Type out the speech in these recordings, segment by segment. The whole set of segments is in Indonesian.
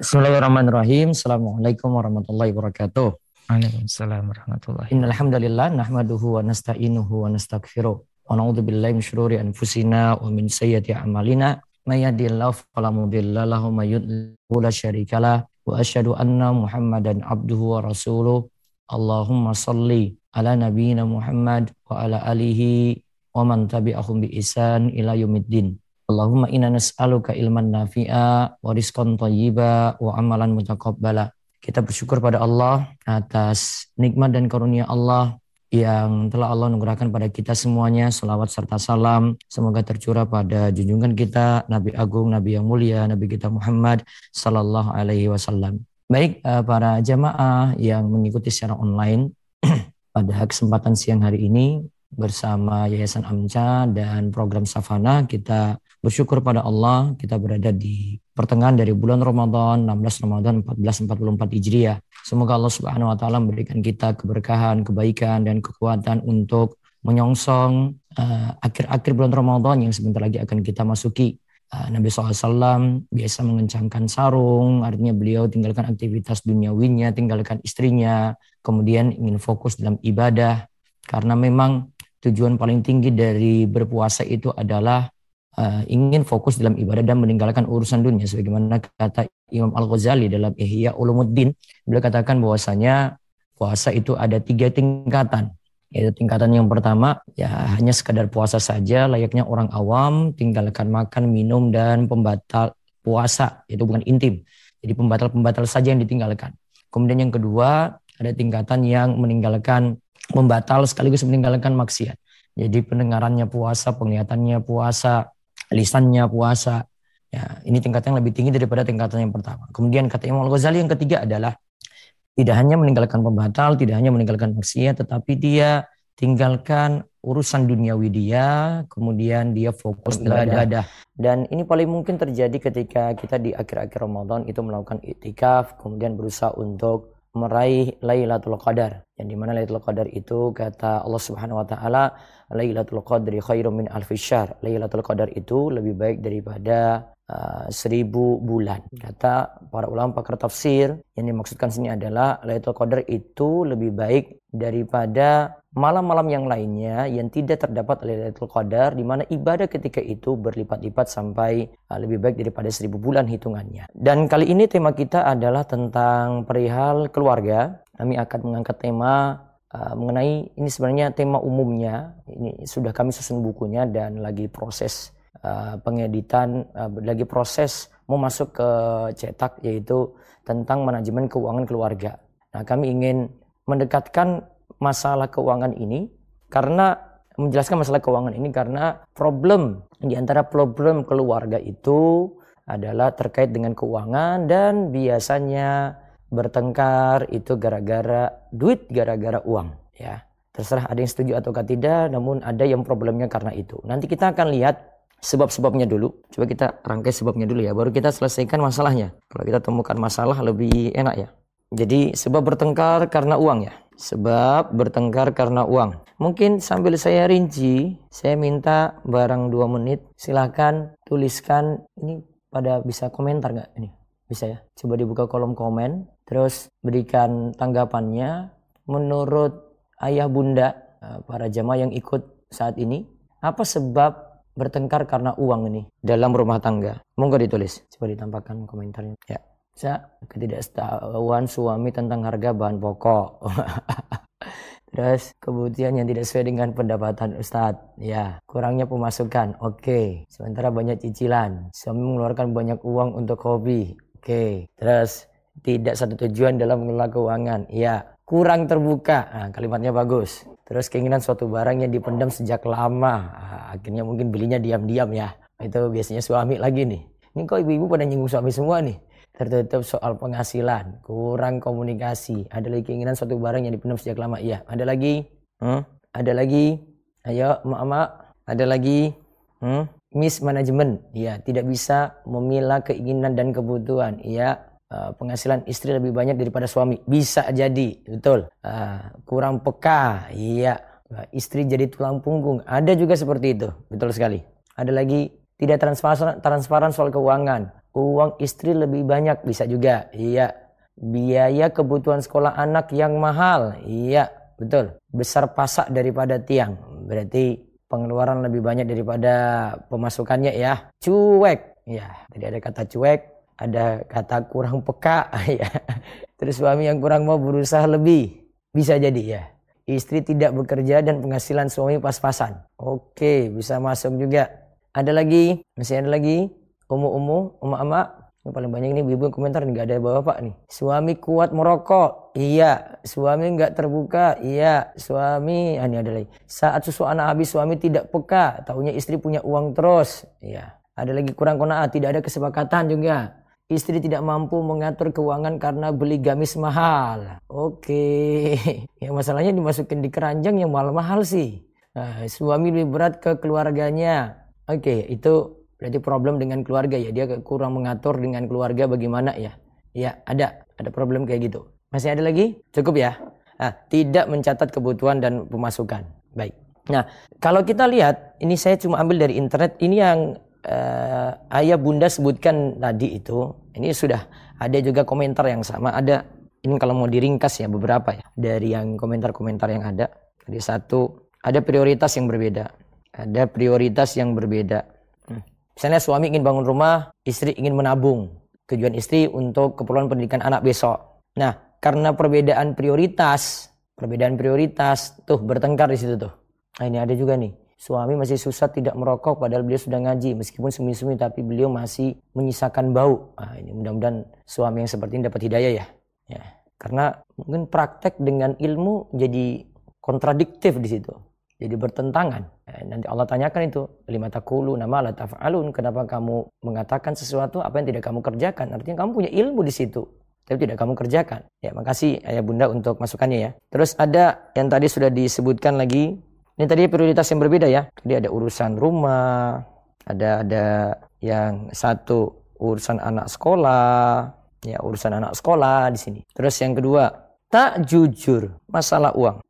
Bismillahirrahmanirrahim. Assalamualaikum warahmatullahi wabarakatuh. Waalaikumsalam warahmatullahi Innal hamdalillah nahmaduhu wa nasta'inuhu wa nastaghfiruh. Wa na'udzu billahi min syururi anfusina wa min sayyiati a'malina. May yahdihillahu fala mudilla lahu wa may yudlil la syarikalah. Wa asyhadu anna Muhammadan abduhu wa rasuluh. Allahumma salli ala nabiyyina Muhammad wa ala alihi wa man tabi'ahum bi ihsan ila yaumiddin. Allahumma inna nas'aluka ilman nafi'a wa rizqan thayyiba wa amalan mutaqabbala. Kita bersyukur pada Allah atas nikmat dan karunia Allah yang telah Allah anugerahkan pada kita semuanya. Salawat serta salam semoga tercurah pada junjungan kita Nabi Agung, Nabi yang mulia, Nabi kita Muhammad sallallahu alaihi wasallam. Baik eh, para jamaah yang mengikuti secara online pada kesempatan siang hari ini bersama Yayasan Amca dan program Safana kita bersyukur pada Allah kita berada di pertengahan dari bulan Ramadan 16 Ramadan 1444 Hijriah. Semoga Allah Subhanahu wa taala memberikan kita keberkahan, kebaikan dan kekuatan untuk menyongsong uh, akhir-akhir bulan Ramadan yang sebentar lagi akan kita masuki. Uh, Nabi SAW biasa mengencangkan sarung, artinya beliau tinggalkan aktivitas duniawinya, tinggalkan istrinya, kemudian ingin fokus dalam ibadah. Karena memang tujuan paling tinggi dari berpuasa itu adalah uh, ingin fokus dalam ibadah dan meninggalkan urusan dunia. Sebagaimana kata Imam Al-Ghazali dalam Ihya Ulumuddin beliau katakan bahwasanya puasa itu ada tiga tingkatan. Yaitu tingkatan yang pertama ya hanya sekadar puasa saja layaknya orang awam tinggalkan makan minum dan pembatal puasa. Itu bukan intim. Jadi pembatal-pembatal saja yang ditinggalkan. Kemudian yang kedua ada tingkatan yang meninggalkan membatal sekaligus meninggalkan maksiat. Jadi pendengarannya puasa, penglihatannya puasa, lisannya puasa. Ya, ini tingkat yang lebih tinggi daripada tingkatan yang pertama. Kemudian kata Imam Al-Ghazali yang ketiga adalah tidak hanya meninggalkan pembatal, tidak hanya meninggalkan maksiat, tetapi dia tinggalkan urusan duniawi dia, kemudian dia fokus ibadah. Dan ini paling mungkin terjadi ketika kita di akhir-akhir Ramadan itu melakukan iktikaf, kemudian berusaha untuk meraih Lailatul Qadar. Yang di mana Lailatul Qadar itu kata Allah Subhanahu wa taala Lailatul Qadri khairum min alfi syahr. Lailatul Qadar itu lebih baik daripada uh, seribu bulan. Kata para ulama pakar tafsir yang dimaksudkan sini adalah Lailatul Qadar itu lebih baik daripada malam-malam yang lainnya yang tidak terdapat Lailatul Qadar di mana ibadah ketika itu berlipat-lipat sampai uh, lebih baik daripada seribu bulan hitungannya. Dan kali ini tema kita adalah tentang perihal keluarga. Kami akan mengangkat tema uh, mengenai ini sebenarnya tema umumnya. Ini sudah kami susun bukunya dan lagi proses uh, pengeditan, uh, lagi proses mau masuk ke cetak yaitu tentang manajemen keuangan keluarga. Nah, kami ingin mendekatkan masalah keuangan ini karena menjelaskan masalah keuangan ini karena problem di antara problem keluarga itu adalah terkait dengan keuangan dan biasanya bertengkar itu gara-gara duit gara-gara uang ya terserah ada yang setuju atau tidak namun ada yang problemnya karena itu nanti kita akan lihat sebab-sebabnya dulu coba kita rangkai sebabnya dulu ya baru kita selesaikan masalahnya kalau kita temukan masalah lebih enak ya jadi sebab bertengkar karena uang ya sebab bertengkar karena uang. Mungkin sambil saya rinci, saya minta barang dua menit. Silahkan tuliskan ini pada bisa komentar nggak ini? Bisa ya. Coba dibuka kolom komen, terus berikan tanggapannya. Menurut ayah bunda eh, para jamaah yang ikut saat ini, apa sebab bertengkar karena uang ini dalam rumah tangga? Monggo ditulis. Coba ditampakkan komentarnya. Ya. Sa, ketidaktahuan suami tentang harga bahan pokok. Terus kemudian yang tidak sesuai dengan pendapatan Ustadz. Ya, kurangnya pemasukan. Oke. Okay. Sementara banyak cicilan. Suami mengeluarkan banyak uang untuk hobi. Oke. Okay. Terus tidak satu tujuan dalam mengelola keuangan. Ya, kurang terbuka. Nah, kalimatnya bagus. Terus keinginan suatu barang yang dipendam sejak lama. Nah, akhirnya mungkin belinya diam-diam ya. Itu biasanya suami lagi nih. Ini kok ibu-ibu pada nyinggung suami semua nih tertutup soal penghasilan, kurang komunikasi, ada lagi keinginan suatu barang yang dipendam sejak lama. Iya, ada lagi, hmm? ada lagi, ayo mak-mak, ada lagi, hmm? mismanagement, ya tidak bisa memilah keinginan dan kebutuhan, iya uh, penghasilan istri lebih banyak daripada suami, bisa jadi, betul, uh, kurang peka, iya uh, istri jadi tulang punggung, ada juga seperti itu, betul sekali. Ada lagi tidak transparan, transparan soal keuangan, uang istri lebih banyak bisa juga. Iya. Biaya kebutuhan sekolah anak yang mahal. Iya, betul. Besar pasak daripada tiang. Berarti pengeluaran lebih banyak daripada pemasukannya ya. Cuek. Ya, tadi ada kata cuek, ada kata kurang peka ya. Terus suami yang kurang mau berusaha lebih. Bisa jadi ya. Istri tidak bekerja dan penghasilan suami pas-pasan. Oke, bisa masuk juga. Ada lagi? Masih ada lagi? Umu-umu, umu-ama, yang paling banyak ini ibu komentar nggak ada bapak nih. Suami kuat merokok, iya. Suami nggak terbuka, iya. Suami, ah, ini ada lagi. Saat susu anak habis suami tidak peka, tahunya istri punya uang terus, iya. Ada lagi kurang konaat, tidak ada kesepakatan juga. Istri tidak mampu mengatur keuangan karena beli gamis mahal. Oke, yang masalahnya dimasukin di keranjang yang mahal-mahal sih. Nah, suami lebih berat ke keluarganya. Oke, itu Berarti problem dengan keluarga ya. Dia kurang mengatur dengan keluarga bagaimana ya. Ya ada. Ada problem kayak gitu. Masih ada lagi? Cukup ya. Nah, tidak mencatat kebutuhan dan pemasukan. Baik. Nah, kalau kita lihat, ini saya cuma ambil dari internet. Ini yang uh, ayah bunda sebutkan tadi itu. Ini sudah ada juga komentar yang sama. Ada ini kalau mau diringkas ya beberapa ya dari yang komentar-komentar yang ada. Jadi satu ada prioritas yang berbeda. Ada prioritas yang berbeda. Misalnya suami ingin bangun rumah, istri ingin menabung. Tujuan istri untuk keperluan pendidikan anak besok. Nah, karena perbedaan prioritas, perbedaan prioritas tuh bertengkar di situ tuh. Nah, ini ada juga nih. Suami masih susah tidak merokok padahal beliau sudah ngaji. Meskipun semi-semi tapi beliau masih menyisakan bau. Nah, ini mudah-mudahan suami yang seperti ini dapat hidayah ya. ya. Karena mungkin praktek dengan ilmu jadi kontradiktif di situ jadi bertentangan. Eh, nanti Allah tanyakan itu, lima takulu nama la taf'alun, kenapa kamu mengatakan sesuatu apa yang tidak kamu kerjakan? Artinya kamu punya ilmu di situ, tapi tidak kamu kerjakan. Ya, makasih ayah bunda untuk masukannya ya. Terus ada yang tadi sudah disebutkan lagi, ini tadi prioritas yang berbeda ya. Jadi ada urusan rumah, ada ada yang satu urusan anak sekolah, ya urusan anak sekolah di sini. Terus yang kedua, tak jujur masalah uang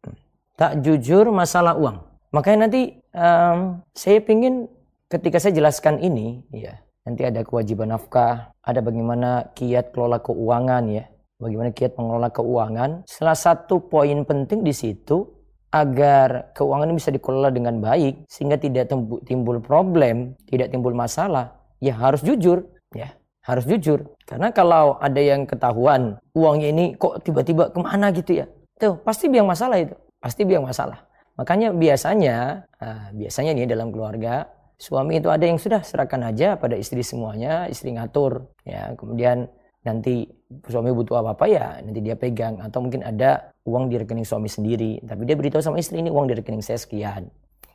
tak jujur masalah uang. Makanya nanti um, saya ingin ketika saya jelaskan ini, ya nanti ada kewajiban nafkah, ada bagaimana kiat kelola keuangan ya, bagaimana kiat mengelola keuangan. Salah satu poin penting di situ agar keuangan bisa dikelola dengan baik sehingga tidak timbul problem, tidak timbul masalah, ya harus jujur, ya harus jujur. Karena kalau ada yang ketahuan uangnya ini kok tiba-tiba ke mana gitu ya, tuh pasti biang masalah itu pasti biang masalah. Makanya biasanya, nah, biasanya nih dalam keluarga, suami itu ada yang sudah serahkan aja pada istri semuanya, istri ngatur. Ya, kemudian nanti suami butuh apa-apa ya nanti dia pegang. Atau mungkin ada uang di rekening suami sendiri. Tapi dia beritahu sama istri ini uang di rekening saya sekian.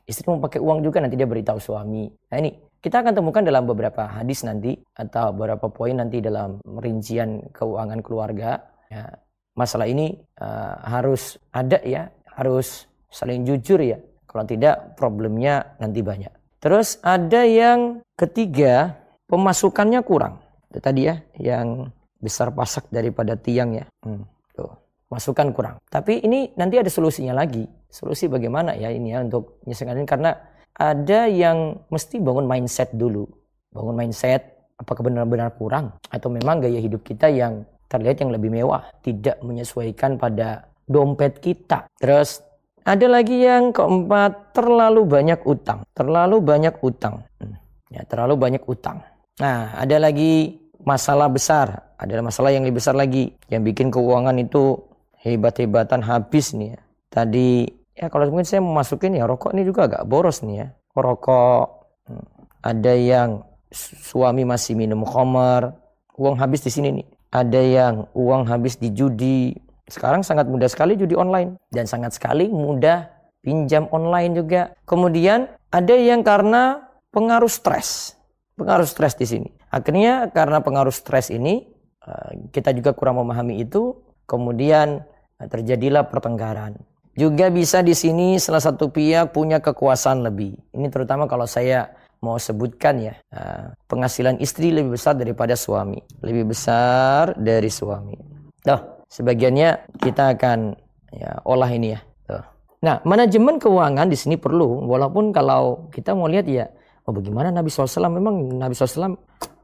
Istri mau pakai uang juga nanti dia beritahu suami. Nah ini kita akan temukan dalam beberapa hadis nanti atau beberapa poin nanti dalam rincian keuangan keluarga. Ya, masalah ini uh, harus ada ya harus saling jujur ya. Kalau tidak problemnya nanti banyak. Terus ada yang ketiga, pemasukannya kurang. Itu tadi ya, yang besar pasak daripada tiang ya. Hmm, tuh, masukan kurang. Tapi ini nanti ada solusinya lagi. Solusi bagaimana ya ini ya untuk menyelesaikan ini karena ada yang mesti bangun mindset dulu. Bangun mindset apakah benar-benar kurang atau memang gaya hidup kita yang terlihat yang lebih mewah, tidak menyesuaikan pada dompet kita. Terus ada lagi yang keempat, terlalu banyak utang. Terlalu banyak utang. Hmm, ya, terlalu banyak utang. Nah, ada lagi masalah besar. Ada masalah yang lebih besar lagi. Yang bikin keuangan itu hebat-hebatan habis nih ya. Tadi, ya kalau mungkin saya masukin ya rokok ini juga agak boros nih ya. Rokok, hmm, ada yang suami masih minum khamar, uang habis di sini nih. Ada yang uang habis di judi, sekarang sangat mudah sekali judi online dan sangat sekali mudah pinjam online juga. Kemudian ada yang karena pengaruh stres. Pengaruh stres di sini. Akhirnya karena pengaruh stres ini eh, kita juga kurang memahami itu, kemudian eh, terjadilah pertengkaran. Juga bisa di sini salah satu pihak punya kekuasaan lebih. Ini terutama kalau saya mau sebutkan ya, eh, penghasilan istri lebih besar daripada suami, lebih besar dari suami. Tuh, sebagiannya kita akan ya, olah ini ya. Tuh. Nah, manajemen keuangan di sini perlu, walaupun kalau kita mau lihat ya, oh bagaimana Nabi SAW memang Nabi SAW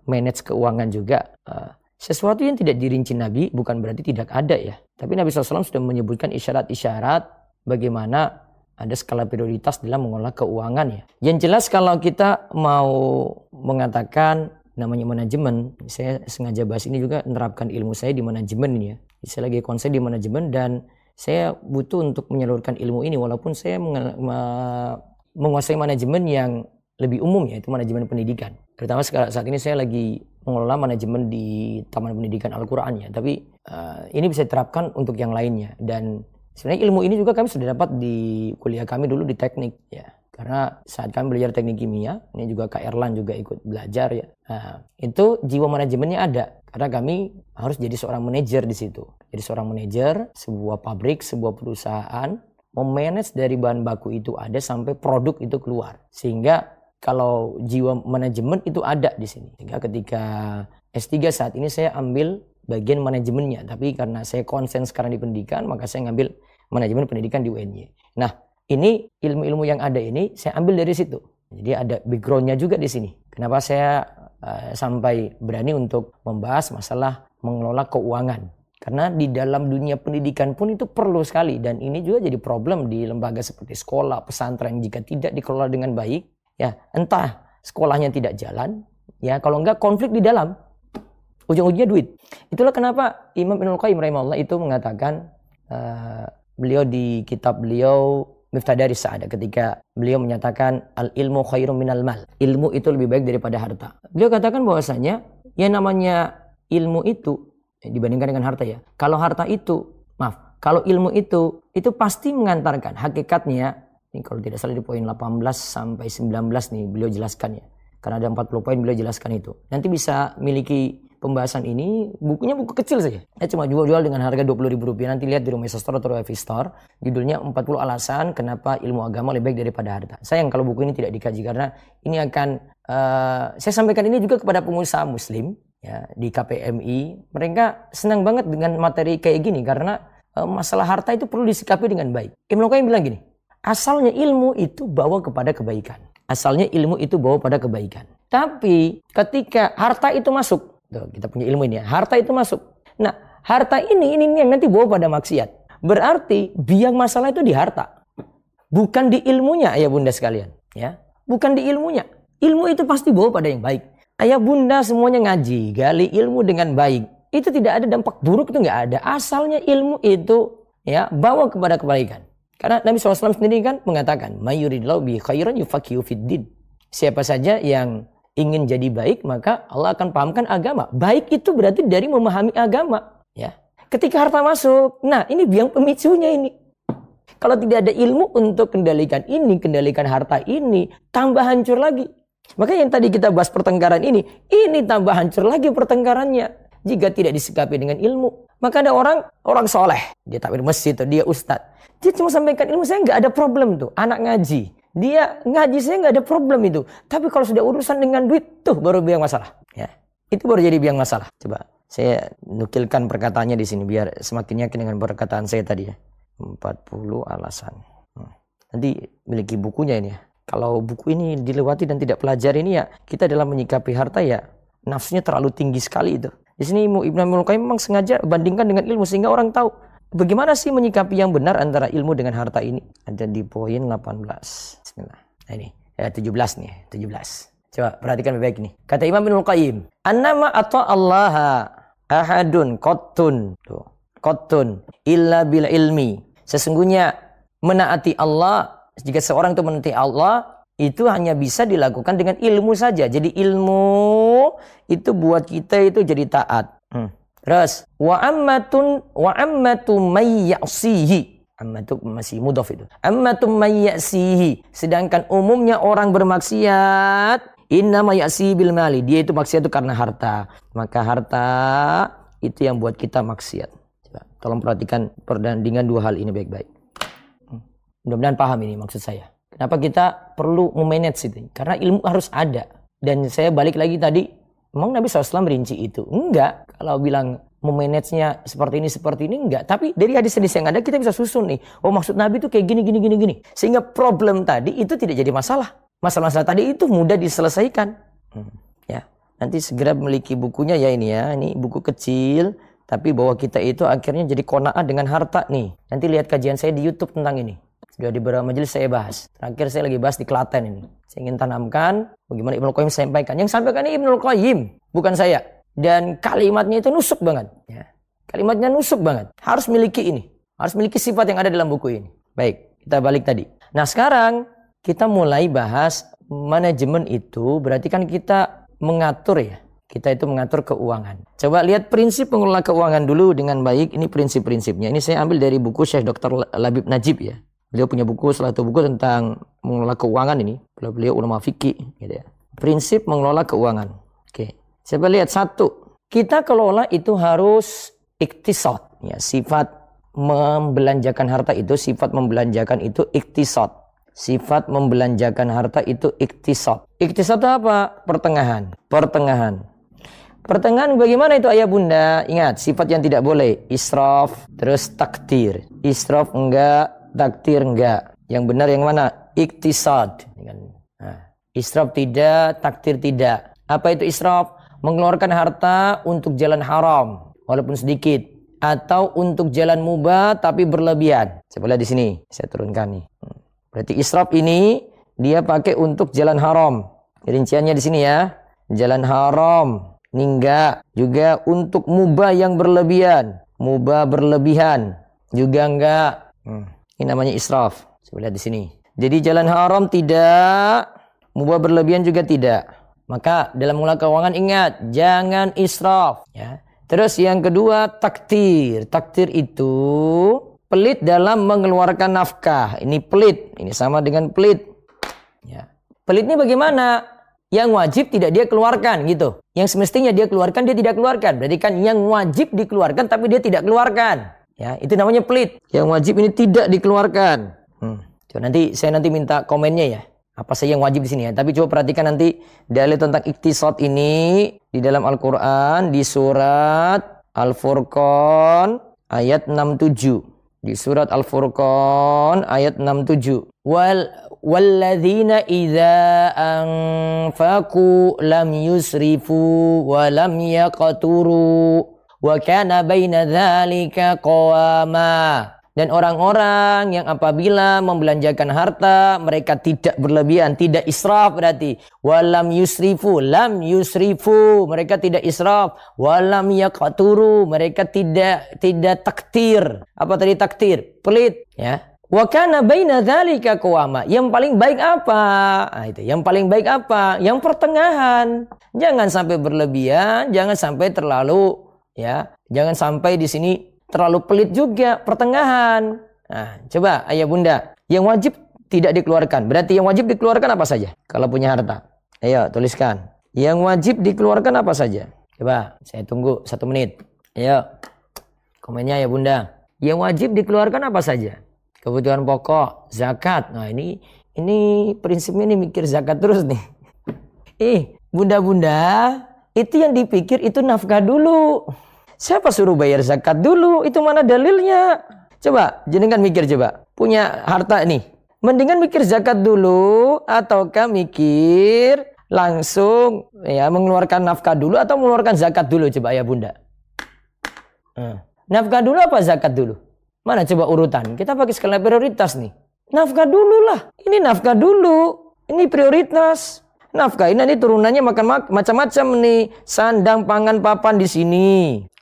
manage keuangan juga. Uh, sesuatu yang tidak dirinci Nabi bukan berarti tidak ada ya. Tapi Nabi SAW sudah menyebutkan isyarat-isyarat bagaimana ada skala prioritas dalam mengelola keuangan ya. Yang jelas kalau kita mau mengatakan namanya manajemen, saya sengaja bahas ini juga menerapkan ilmu saya di manajemen ya. Saya lagi konsen di manajemen dan saya butuh untuk menyalurkan ilmu ini walaupun saya menguasai manajemen yang lebih umum ya itu manajemen pendidikan. Terutama saat ini saya lagi mengelola manajemen di Taman Pendidikan Al-Qur'an ya, tapi uh, ini bisa diterapkan untuk yang lainnya dan Sebenarnya ilmu ini juga kami sudah dapat di kuliah kami dulu di teknik ya. Karena saat kami belajar teknik kimia, ini juga Kak Erlan juga ikut belajar ya. Nah, itu jiwa manajemennya ada. Karena kami harus jadi seorang manajer di situ. Jadi seorang manajer sebuah pabrik, sebuah perusahaan, memanage dari bahan baku itu ada sampai produk itu keluar. Sehingga kalau jiwa manajemen itu ada di sini. Sehingga ketika S3 saat ini saya ambil bagian manajemennya. Tapi karena saya konsen sekarang di pendidikan, maka saya ngambil manajemen pendidikan di UNY. Nah, ini ilmu-ilmu yang ada ini saya ambil dari situ. Jadi ada backgroundnya juga di sini. Kenapa saya uh, sampai berani untuk membahas masalah mengelola keuangan? Karena di dalam dunia pendidikan pun itu perlu sekali dan ini juga jadi problem di lembaga seperti sekolah, pesantren jika tidak dikelola dengan baik, ya entah sekolahnya tidak jalan, ya kalau enggak konflik di dalam, ujung-ujungnya duit. Itulah kenapa Imam Ibnul Qayyim rahimahullah itu mengatakan uh, beliau di kitab beliau Miftadari Sa'adah ketika beliau menyatakan al ilmu khairum minal mal. Ilmu itu lebih baik daripada harta. Beliau katakan bahwasanya yang namanya ilmu itu eh, dibandingkan dengan harta ya. Kalau harta itu, maaf, kalau ilmu itu itu pasti mengantarkan hakikatnya ini kalau tidak salah di poin 18 sampai 19 nih beliau jelaskan ya. Karena ada 40 poin beliau jelaskan itu. Nanti bisa miliki pembahasan ini bukunya buku kecil saja. Saya cuma jual-jual dengan harga 20 ribu rupiah. Nanti lihat di rumah Store atau Wifi Store. Judulnya 40 alasan kenapa ilmu agama lebih baik daripada harta. Sayang kalau buku ini tidak dikaji karena ini akan uh, saya sampaikan ini juga kepada pengusaha muslim ya di KPMI. Mereka senang banget dengan materi kayak gini karena uh, masalah harta itu perlu disikapi dengan baik. Ibnu Qayyim bilang gini, asalnya ilmu itu bawa kepada kebaikan. Asalnya ilmu itu bawa pada kebaikan. Tapi ketika harta itu masuk, Tuh, kita punya ilmu ini ya. Harta itu masuk. Nah, harta ini ini yang nanti bawa pada maksiat. Berarti biang masalah itu di harta. Bukan di ilmunya ayah bunda sekalian. ya Bukan di ilmunya. Ilmu itu pasti bawa pada yang baik. Ayah bunda semuanya ngaji, gali ilmu dengan baik. Itu tidak ada dampak buruk itu nggak ada. Asalnya ilmu itu ya bawa kepada kebaikan. Karena Nabi SAW sendiri kan mengatakan, Mayuridlau bi khairan yufakiyu fiddin. Siapa saja yang ingin jadi baik, maka Allah akan pahamkan agama. Baik itu berarti dari memahami agama. Ya. Ketika harta masuk, nah ini biang pemicunya ini. Kalau tidak ada ilmu untuk kendalikan ini, kendalikan harta ini, tambah hancur lagi. Maka yang tadi kita bahas pertengkaran ini, ini tambah hancur lagi pertengkarannya. Jika tidak disikapi dengan ilmu. Maka ada orang, orang soleh. Dia tak masjid, dia ustadz. Dia cuma sampaikan ilmu, saya nggak ada problem tuh. Anak ngaji. Dia ngaji saya nggak ada problem itu. Tapi kalau sudah urusan dengan duit, tuh baru biang masalah. Ya, itu baru jadi biang masalah. Coba saya nukilkan perkataannya di sini biar semakin yakin dengan perkataan saya tadi ya. 40 alasan. Hmm. Nanti miliki bukunya ini ya. Kalau buku ini dilewati dan tidak pelajari ini ya, kita dalam menyikapi harta ya nafsunya terlalu tinggi sekali itu. Di sini Ibnu Abdul Qayyim memang sengaja bandingkan dengan ilmu sehingga orang tahu Bagaimana sih menyikapi yang benar antara ilmu dengan harta ini? Ada di poin 18. Bismillah. Nah ini, ya 17 nih, 17. Coba perhatikan baik-baik ini. Kata Imam Ibnu Qayyim, "Annama atau Allah ahadun qattun." Tuh. Qattun illa bil ilmi. Sesungguhnya menaati Allah, jika seorang itu menaati Allah, itu hanya bisa dilakukan dengan ilmu saja. Jadi ilmu itu buat kita itu jadi taat. Hmm. Terus wa ammatun wa ammatu may ya'sihi. Ammatu masih mudhaf itu. Ammatu may ya'sihi. Sedangkan umumnya orang bermaksiat inna ma ya'si bil mali. Dia itu maksiat itu karena harta. Maka harta itu yang buat kita maksiat. Coba tolong perhatikan perbandingan dua hal ini baik-baik. Hmm. Mudah-mudahan paham ini maksud saya. Kenapa kita perlu memanage itu? Karena ilmu harus ada. Dan saya balik lagi tadi Emang Nabi SAW rinci itu? Enggak. Kalau bilang memanagenya seperti ini, seperti ini, enggak. Tapi dari hadis-hadis yang ada kita bisa susun nih. Oh maksud Nabi itu kayak gini, gini, gini, gini. Sehingga problem tadi itu tidak jadi masalah. Masalah-masalah tadi itu mudah diselesaikan. Hmm. Ya. nanti segera memiliki bukunya ya ini ya. Ini buku kecil tapi bahwa kita itu akhirnya jadi kona'ah dengan harta nih. Nanti lihat kajian saya di YouTube tentang ini. Sudah di beberapa majelis saya bahas. Terakhir saya lagi bahas di Klaten ini. Saya ingin tanamkan bagaimana Ibnu Qayyim sampaikan. Yang sampaikan ini Ibnu Qayyim, bukan saya. Dan kalimatnya itu nusuk banget. Ya. Kalimatnya nusuk banget. Harus miliki ini. Harus miliki sifat yang ada dalam buku ini. Baik, kita balik tadi. Nah sekarang kita mulai bahas manajemen itu berarti kan kita mengatur ya. Kita itu mengatur keuangan. Coba lihat prinsip mengelola keuangan dulu dengan baik. Ini prinsip-prinsipnya. Ini saya ambil dari buku Syekh Dr. Labib Najib ya. Beliau punya buku, salah satu buku tentang mengelola keuangan ini. Beliau, beliau ulama fikih. Gitu ya. Prinsip mengelola keuangan. Oke. Coba lihat satu. Kita kelola itu harus iktisad. Ya, sifat membelanjakan harta itu, sifat membelanjakan itu iktisad. Sifat membelanjakan harta itu iktisad. Iktisad itu apa? Pertengahan. Pertengahan. Pertengahan bagaimana itu ayah bunda? Ingat, sifat yang tidak boleh. Israf, terus takdir. Israf enggak, takdir enggak. Yang benar yang mana? Iktisad. Nah, israf tidak, takdir tidak. Apa itu israf? Mengeluarkan harta untuk jalan haram, walaupun sedikit. Atau untuk jalan mubah tapi berlebihan. Coba lihat di sini, saya turunkan nih. Hmm. Berarti israf ini dia pakai untuk jalan haram. Rinciannya di sini ya. Jalan haram, ningga juga untuk mubah yang berlebihan. Mubah berlebihan juga enggak. Hmm. Ini namanya israf. Coba lihat di sini. Jadi jalan haram tidak, mubah berlebihan juga tidak. Maka dalam mengelola keuangan ingat, jangan israf. Ya. Terus yang kedua takdir. Takdir itu pelit dalam mengeluarkan nafkah. Ini pelit. Ini sama dengan pelit. Ya. Ini bagaimana? Yang wajib tidak dia keluarkan gitu. Yang semestinya dia keluarkan dia tidak keluarkan. Berarti kan yang wajib dikeluarkan tapi dia tidak keluarkan. Ya, itu namanya pelit. Yang wajib ini tidak dikeluarkan. Hmm. Coba nanti saya nanti minta komennya ya. Apa saja yang wajib di sini ya. Tapi coba perhatikan nanti dalil tentang iktisad ini di dalam Al-Qur'an di surat Al-Furqan ayat 67. Di surat Al-Furqan ayat 67. Wal walladzina idza anfaqu lam yusrifu wa lam yaqturu wa kana baina dzalika qawama dan orang-orang yang apabila membelanjakan harta mereka tidak berlebihan tidak israf berarti walam yusrifu lam yusrifu mereka tidak israf walam yaqturu mereka tidak tidak taktir apa tadi taktir pelit ya Wa kana baina dzalika qawama. Yang paling baik apa? Nah, itu. Yang paling baik apa? Yang pertengahan. Jangan sampai berlebihan, jangan sampai terlalu ya jangan sampai di sini terlalu pelit juga pertengahan. Nah coba ayah bunda yang wajib tidak dikeluarkan. Berarti yang wajib dikeluarkan apa saja? Kalau punya harta. Ayo tuliskan. Yang wajib dikeluarkan apa saja? Coba saya tunggu satu menit. Ayo komennya ya bunda. Yang wajib dikeluarkan apa saja? Kebutuhan pokok zakat. Nah ini ini prinsipnya ini mikir zakat terus nih. Ih bunda-bunda itu yang dipikir itu nafkah dulu. Siapa suruh bayar zakat dulu? Itu mana dalilnya? Coba, jenengan mikir coba. Punya harta nih. Mendingan mikir zakat dulu ataukah mikir langsung ya mengeluarkan nafkah dulu atau mengeluarkan zakat dulu coba ya bunda. Hmm. Nafkah dulu apa zakat dulu? Mana coba urutan? Kita pakai skala prioritas nih. Nafkah dulu lah. Ini nafkah dulu. Ini prioritas nafkah ini nanti turunannya makan macam-macam nih. Sandang pangan papan di sini.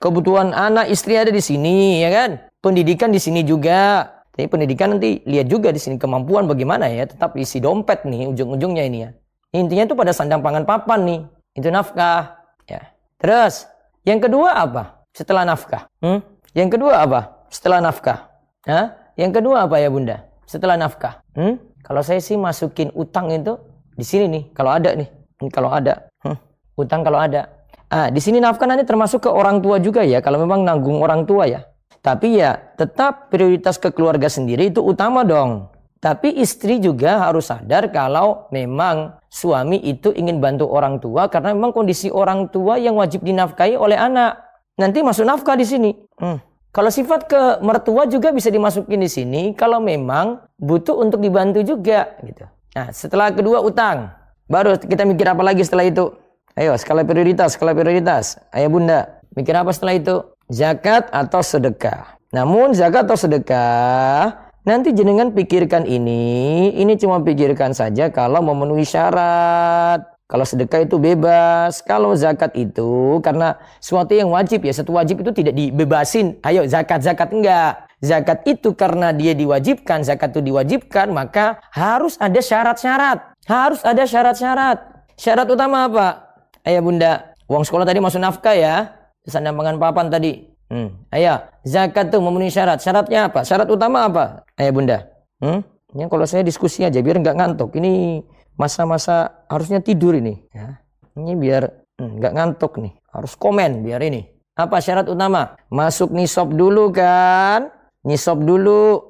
Kebutuhan anak istri ada di sini ya kan? Pendidikan di sini juga. Tapi pendidikan nanti lihat juga di sini kemampuan bagaimana ya. Tetap isi dompet nih ujung-ujungnya ini ya. Intinya itu pada sandang pangan papan nih. Itu nafkah ya. Terus yang kedua apa? Setelah nafkah hmm? yang kedua apa? Setelah nafkah Hah? yang kedua apa ya bunda? Setelah nafkah hmm? kalau saya sih masukin utang itu di sini nih, kalau ada nih. Kalau ada. Hmm, utang kalau ada. Ah, di sini nafkah nanti termasuk ke orang tua juga ya, kalau memang nanggung orang tua ya. Tapi ya tetap prioritas ke keluarga sendiri itu utama dong. Tapi istri juga harus sadar kalau memang suami itu ingin bantu orang tua karena memang kondisi orang tua yang wajib dinafkahi oleh anak. Nanti masuk nafkah di sini. Hmm. Kalau sifat ke mertua juga bisa dimasukin di sini kalau memang butuh untuk dibantu juga gitu. Nah, setelah kedua utang. Baru kita mikir apa lagi setelah itu? Ayo, skala prioritas, skala prioritas. Ayah bunda, mikir apa setelah itu? Zakat atau sedekah? Namun zakat atau sedekah, nanti jenengan pikirkan ini, ini cuma pikirkan saja kalau memenuhi syarat. Kalau sedekah itu bebas, kalau zakat itu karena suatu yang wajib ya, satu wajib itu tidak dibebasin. Ayo zakat, zakat enggak. Zakat itu karena dia diwajibkan, zakat itu diwajibkan, maka harus ada syarat-syarat. Harus ada syarat-syarat. Syarat utama apa? Ayah bunda, uang sekolah tadi masuk nafkah ya. Sandang papan tadi. Hmm. Ayah, zakat tuh memenuhi syarat. Syaratnya apa? Syarat utama apa? Ayah bunda. Hmm? Ya, kalau saya diskusi aja biar nggak ngantuk. Ini masa-masa harusnya tidur ini. Ya. Ini biar hmm, nggak hmm, ngantuk nih. Harus komen biar ini. Apa syarat utama? Masuk nisab dulu kan? Nisab dulu.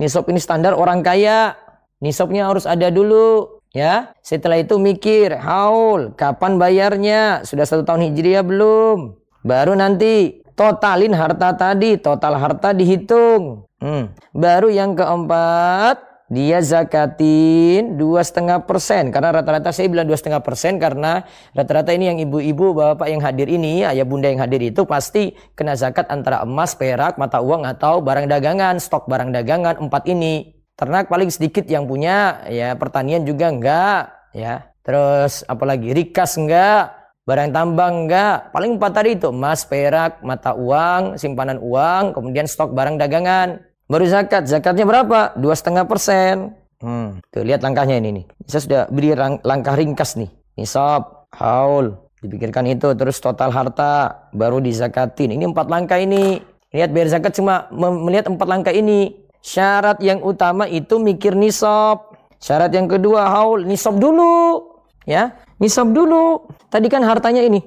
Nisab ini standar orang kaya. Nisabnya harus ada dulu. Ya, setelah itu mikir, haul, kapan bayarnya? Sudah satu tahun hijriah belum? Baru nanti totalin harta tadi, total harta dihitung. Hmm. Baru yang keempat, dia zakatin dua setengah persen. Karena rata-rata saya bilang dua setengah persen karena rata-rata ini yang ibu-ibu bapak yang hadir ini ayah bunda yang hadir itu pasti kena zakat antara emas perak mata uang atau barang dagangan stok barang dagangan empat ini. Ternak paling sedikit yang punya ya pertanian juga enggak ya. Terus apalagi rikas enggak barang tambang enggak. Paling empat tadi itu emas perak mata uang simpanan uang kemudian stok barang dagangan Baru zakat. Zakatnya berapa? Dua setengah persen. Hmm, tuh lihat langkahnya ini nih. Saya sudah beri langkah ringkas nih. Nisab, haul, dipikirkan itu, terus total harta, baru dizakatin. Ini empat langkah ini. Lihat biar zakat cuma melihat empat langkah ini. Syarat yang utama itu mikir nisab. Syarat yang kedua haul, nisab dulu. Ya, nisab dulu. Tadi kan hartanya ini.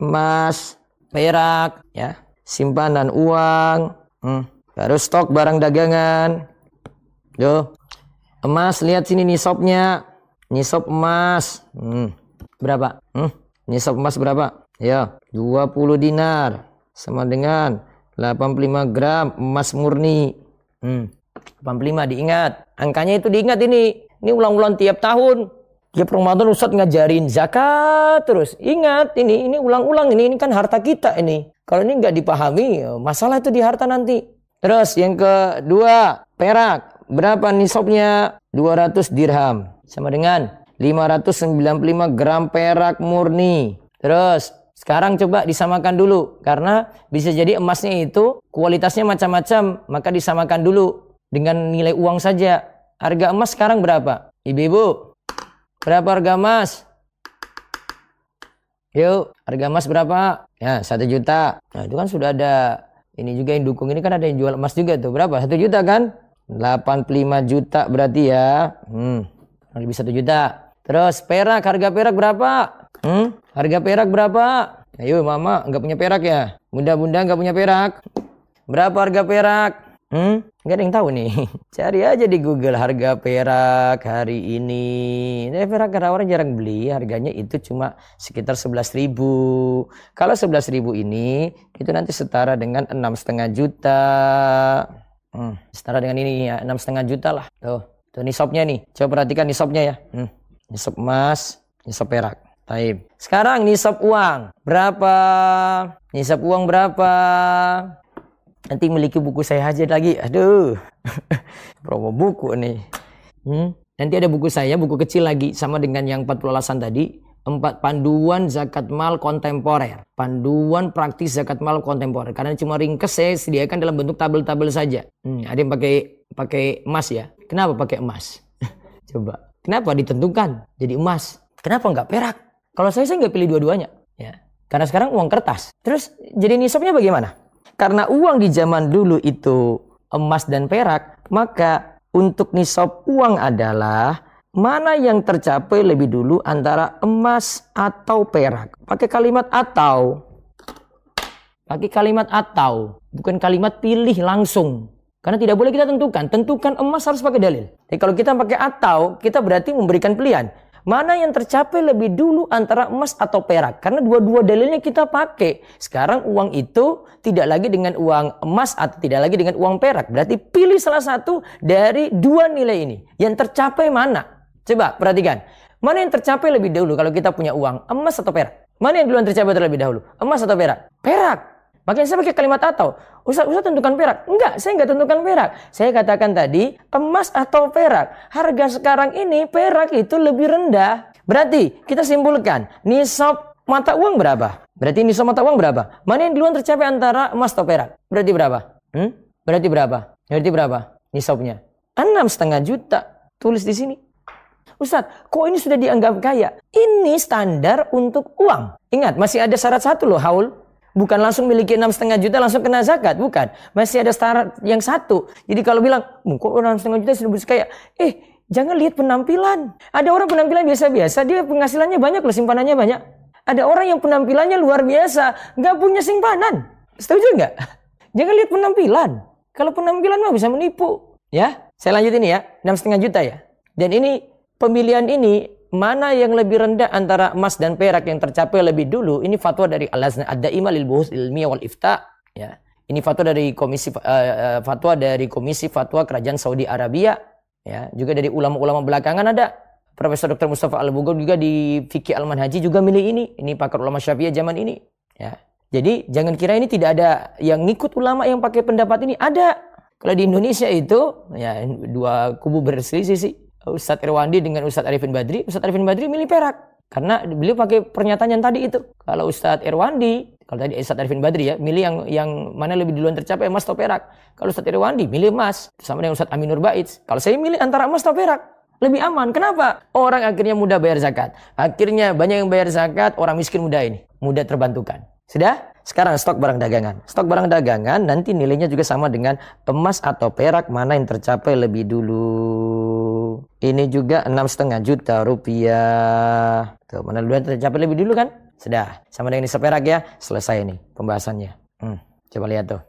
Emas, perak, ya, simpanan uang. Hmm. Baru stok barang dagangan. Yo. Emas, lihat sini nisabnya. Nisab emas. Hmm. Berapa? Hmm. Nisab emas berapa? Ya, 20 dinar. Sama dengan 85 gram emas murni. Hmm. 85 diingat. Angkanya itu diingat ini. Ini ulang-ulang tiap tahun. Tiap Ramadan Ustadz ngajarin zakat terus. Ingat ini, ini ulang-ulang ini, ini kan harta kita ini. Kalau ini nggak dipahami, masalah itu di harta nanti. Terus yang kedua, perak. Berapa nisabnya? 200 dirham. Sama dengan 595 gram perak murni. Terus sekarang coba disamakan dulu. Karena bisa jadi emasnya itu kualitasnya macam-macam. Maka disamakan dulu dengan nilai uang saja. Harga emas sekarang berapa? Ibu-ibu, berapa harga emas? Yuk, harga emas berapa? Ya, satu juta. Nah, itu kan sudah ada ini juga yang dukung ini kan ada yang jual emas juga tuh. Berapa? Satu juta kan? 85 juta berarti ya. Hmm. Lebih satu juta. Terus perak, harga perak berapa? Hmm? Harga perak berapa? Ayo mama, nggak punya perak ya? Bunda-bunda nggak punya perak? Berapa harga perak? Hmm? Gak ada yang tahu nih. Cari aja di Google harga perak hari ini. Ini perak karena orang jarang beli, harganya itu cuma sekitar 11 ribu. Kalau 11 ribu ini, itu nanti setara dengan enam setengah juta. Hmm, setara dengan ini ya, enam setengah juta lah. Tuh, tuh nisabnya nih. Coba perhatikan nisabnya ya. Hmm, nisab emas, nisab perak. Taib. Sekarang nisab uang. Berapa? Nisab uang berapa? Nanti memiliki buku saya aja lagi. Aduh. Promo buku nih. Hmm? Nanti ada buku saya, buku kecil lagi. Sama dengan yang 40 alasan tadi. Empat panduan zakat mal kontemporer. Panduan praktis zakat mal kontemporer. Karena cuma ringkes saya sediakan dalam bentuk tabel-tabel saja. Hmm, ada yang pakai pakai emas ya. Kenapa pakai emas? Coba. Kenapa ditentukan jadi emas? Kenapa nggak perak? Kalau saya saya nggak pilih dua-duanya. Ya. Karena sekarang uang kertas. Terus jadi nisabnya bagaimana? Karena uang di zaman dulu itu emas dan perak, maka untuk nisab uang adalah mana yang tercapai lebih dulu antara emas atau perak. Pakai kalimat atau. Pakai kalimat atau, bukan kalimat pilih langsung. Karena tidak boleh kita tentukan. Tentukan emas harus pakai dalil. Jadi kalau kita pakai atau, kita berarti memberikan pilihan. Mana yang tercapai lebih dulu antara emas atau perak? Karena dua-dua dalilnya kita pakai. Sekarang uang itu tidak lagi dengan uang emas atau tidak lagi dengan uang perak. Berarti pilih salah satu dari dua nilai ini. Yang tercapai mana? Coba perhatikan. Mana yang tercapai lebih dulu kalau kita punya uang emas atau perak? Mana yang duluan tercapai terlebih dahulu? Emas atau perak? Perak. Makanya saya pakai kalimat atau. Ustaz, Ustaz tentukan perak. Enggak, saya enggak tentukan perak. Saya katakan tadi emas atau perak. Harga sekarang ini perak itu lebih rendah. Berarti kita simpulkan nisab mata uang berapa? Berarti nisab mata uang berapa? Mana yang duluan tercapai antara emas atau perak? Berarti berapa? Hmm? Berarti berapa? Berarti berapa? Nisabnya. Enam setengah juta. Tulis di sini. Ustadz, kok ini sudah dianggap kaya? Ini standar untuk uang. Ingat, masih ada syarat satu loh, haul. Bukan langsung miliki enam setengah juta langsung kena zakat, bukan. Masih ada syarat yang satu. Jadi kalau bilang, kok enam setengah juta sudah kaya? Eh, jangan lihat penampilan. Ada orang penampilan biasa-biasa, dia penghasilannya banyak loh, simpanannya banyak. Ada orang yang penampilannya luar biasa, nggak punya simpanan. Setuju nggak? Jangan lihat penampilan. Kalau penampilan mah bisa menipu. Ya, saya lanjut ini ya, enam setengah juta ya. Dan ini pemilihan ini mana yang lebih rendah antara emas dan perak yang tercapai lebih dulu? Ini fatwa dari Al-Azna Ad-Daimah lil Buhus Ilmiah wal Ifta ya. Ini fatwa dari komisi uh, fatwa dari komisi fatwa kerajaan Saudi Arabia ya. Juga dari ulama-ulama belakangan ada. Profesor Dr. Mustafa Al-Bugor juga di Fikih Al-Manhaji juga milih ini. Ini pakar ulama Syafi'iyah zaman ini ya. Jadi jangan kira ini tidak ada yang ngikut ulama yang pakai pendapat ini. Ada. Kalau di Indonesia itu ya dua kubu berselisih sih Ustadz Irwandi dengan Ustadz Arifin Badri, Ustadz Arifin Badri milih perak. Karena beliau pakai pernyataan yang tadi itu. Kalau Ustadz Irwandi, kalau tadi Ustadz Arifin Badri ya, milih yang yang mana lebih duluan tercapai emas atau perak. Kalau Ustadz Irwandi milih emas, sama dengan Ustadz Aminur Baits. Kalau saya milih antara emas atau perak. Lebih aman. Kenapa? Orang akhirnya mudah bayar zakat. Akhirnya banyak yang bayar zakat, orang miskin mudah ini. Mudah terbantukan. Sudah? Sekarang stok barang dagangan. Stok barang dagangan nanti nilainya juga sama dengan emas atau perak mana yang tercapai lebih dulu. Ini juga enam setengah juta rupiah. Tuh, mana yang tercapai lebih dulu kan? Sudah. Sama dengan ini perak ya. Selesai ini pembahasannya. Hmm, coba lihat tuh.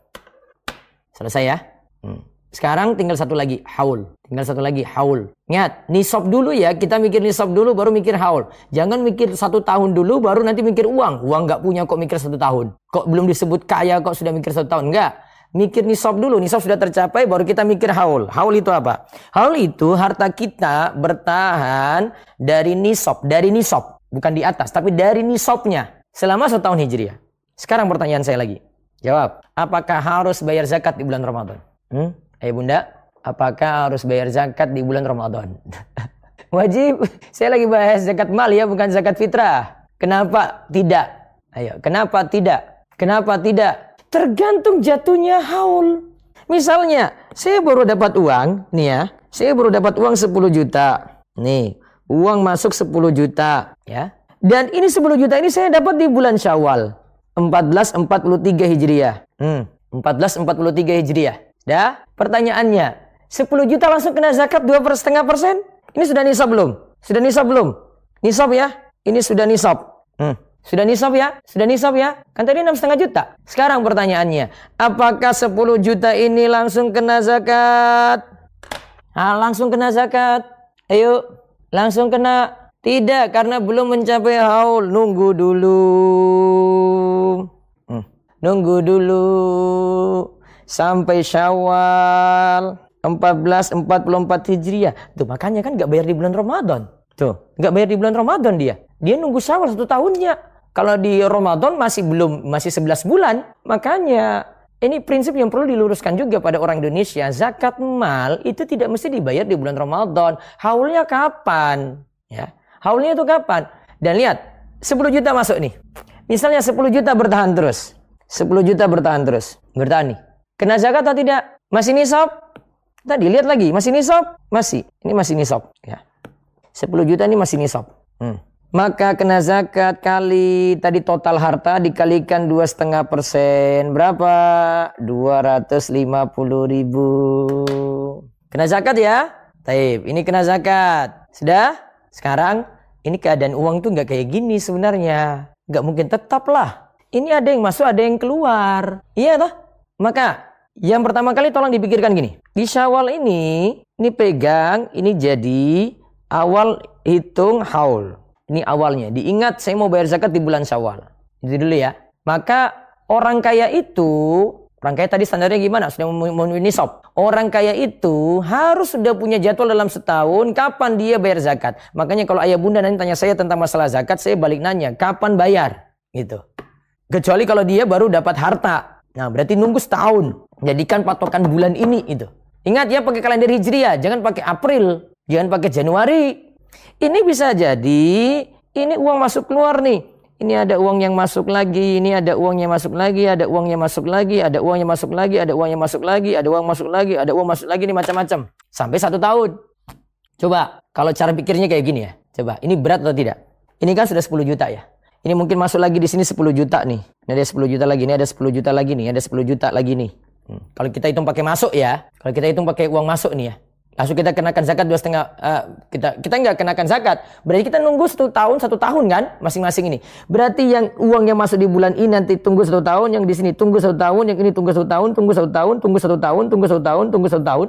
Selesai ya. Hmm. Sekarang tinggal satu lagi, haul. Tinggal satu lagi, haul. Ingat, nisab dulu ya. Kita mikir nisab dulu, baru mikir haul. Jangan mikir satu tahun dulu, baru nanti mikir uang. Uang nggak punya kok mikir satu tahun. Kok belum disebut kaya, kok sudah mikir satu tahun. Enggak. Mikir nisab dulu. Nisab sudah tercapai, baru kita mikir haul. Haul itu apa? Haul itu harta kita bertahan dari nisab. Dari nisab. Bukan di atas, tapi dari nisabnya. Selama satu tahun hijriah. Sekarang pertanyaan saya lagi. Jawab. Apakah harus bayar zakat di bulan Ramadan? Hmm? Eh bunda, apakah harus bayar zakat di bulan Ramadan? Wajib. Saya lagi bahas zakat mal ya, bukan zakat fitrah. Kenapa tidak? Ayo, kenapa tidak? Kenapa tidak? Tergantung jatuhnya haul. Misalnya, saya baru dapat uang, nih ya. Saya baru dapat uang 10 juta. Nih, uang masuk 10 juta, ya. Dan ini 10 juta ini saya dapat di bulan Syawal. 1443 Hijriah. Hmm, 1443 Hijriah. Dah, pertanyaannya, 10 juta langsung kena zakat 2 per setengah persen? Ini sudah nisab belum? Sudah nisab belum? Nisab ya? Ini sudah nisab. Hmm. Sudah nisab ya? Sudah nisab ya? Kan tadi enam setengah juta. Sekarang pertanyaannya, apakah 10 juta ini langsung kena zakat? Ah, langsung kena zakat. Ayo, langsung kena. Tidak, karena belum mencapai haul. Nunggu dulu. Hmm. Nunggu dulu sampai Syawal 1444 Hijriah. Tuh makanya kan nggak bayar di bulan Ramadan. Tuh, nggak bayar di bulan Ramadan dia. Dia nunggu Syawal satu tahunnya. Kalau di Ramadan masih belum masih 11 bulan, makanya ini prinsip yang perlu diluruskan juga pada orang Indonesia. Zakat mal itu tidak mesti dibayar di bulan Ramadan. Haulnya kapan? Ya. Haulnya itu kapan? Dan lihat, 10 juta masuk nih. Misalnya 10 juta bertahan terus. 10 juta bertahan terus. Bertahan nih. Kena zakat atau tidak? Masih nisab? Tadi lihat lagi, masih nisab? Masih. Ini masih nisab. Ya. 10 juta ini masih nisab. Hmm. Maka kena zakat kali tadi total harta dikalikan dua setengah persen berapa? 250 ribu. Kena zakat ya? Taib. Ini kena zakat. Sudah? Sekarang ini keadaan uang tuh nggak kayak gini sebenarnya. Nggak mungkin tetap lah. Ini ada yang masuk, ada yang keluar. Iya toh? Maka yang pertama kali tolong dipikirkan gini. Di Syawal ini, ini pegang, ini jadi awal hitung haul. Ini awalnya. Diingat saya mau bayar zakat di bulan Syawal. Jadi dulu ya. Maka orang kaya itu Orang kaya tadi standarnya gimana? Sudah memenuhi nisab. Orang kaya itu harus sudah punya jadwal dalam setahun kapan dia bayar zakat. Makanya kalau ayah bunda nanti tanya saya tentang masalah zakat, saya balik nanya, kapan bayar? Gitu. Kecuali kalau dia baru dapat harta. Nah, berarti nunggu setahun. Jadikan patokan bulan ini itu. Ingat ya pakai kalender Hijriah, jangan pakai April, jangan pakai Januari. Ini bisa jadi ini uang masuk keluar nih. Ini ada uang yang masuk lagi, ini ada uang yang masuk lagi, ada uang yang masuk lagi, ada uang yang masuk lagi, ada uang yang masuk lagi, ada uang masuk lagi, ada uang masuk lagi, ini macam-macam. Sampai satu tahun. Coba, kalau cara pikirnya kayak gini ya. Coba, ini berat atau tidak? Ini kan sudah 10 juta ya. Ini mungkin masuk lagi di sini 10 juta nih. Ini ada 10 juta lagi, ini ada 10 juta lagi nih, ada 10 juta lagi nih. Hmm. Kalau kita hitung pakai masuk ya, kalau kita hitung pakai uang masuk nih ya, langsung kita kenakan zakat dua setengah uh, kita kita nggak kenakan zakat berarti kita nunggu satu tahun satu tahun kan masing-masing ini berarti yang uang yang masuk di bulan ini nanti tunggu satu tahun yang di sini tunggu satu tahun yang ini tunggu satu tahun tunggu satu tahun tunggu satu tahun tunggu satu tahun tunggu satu tahun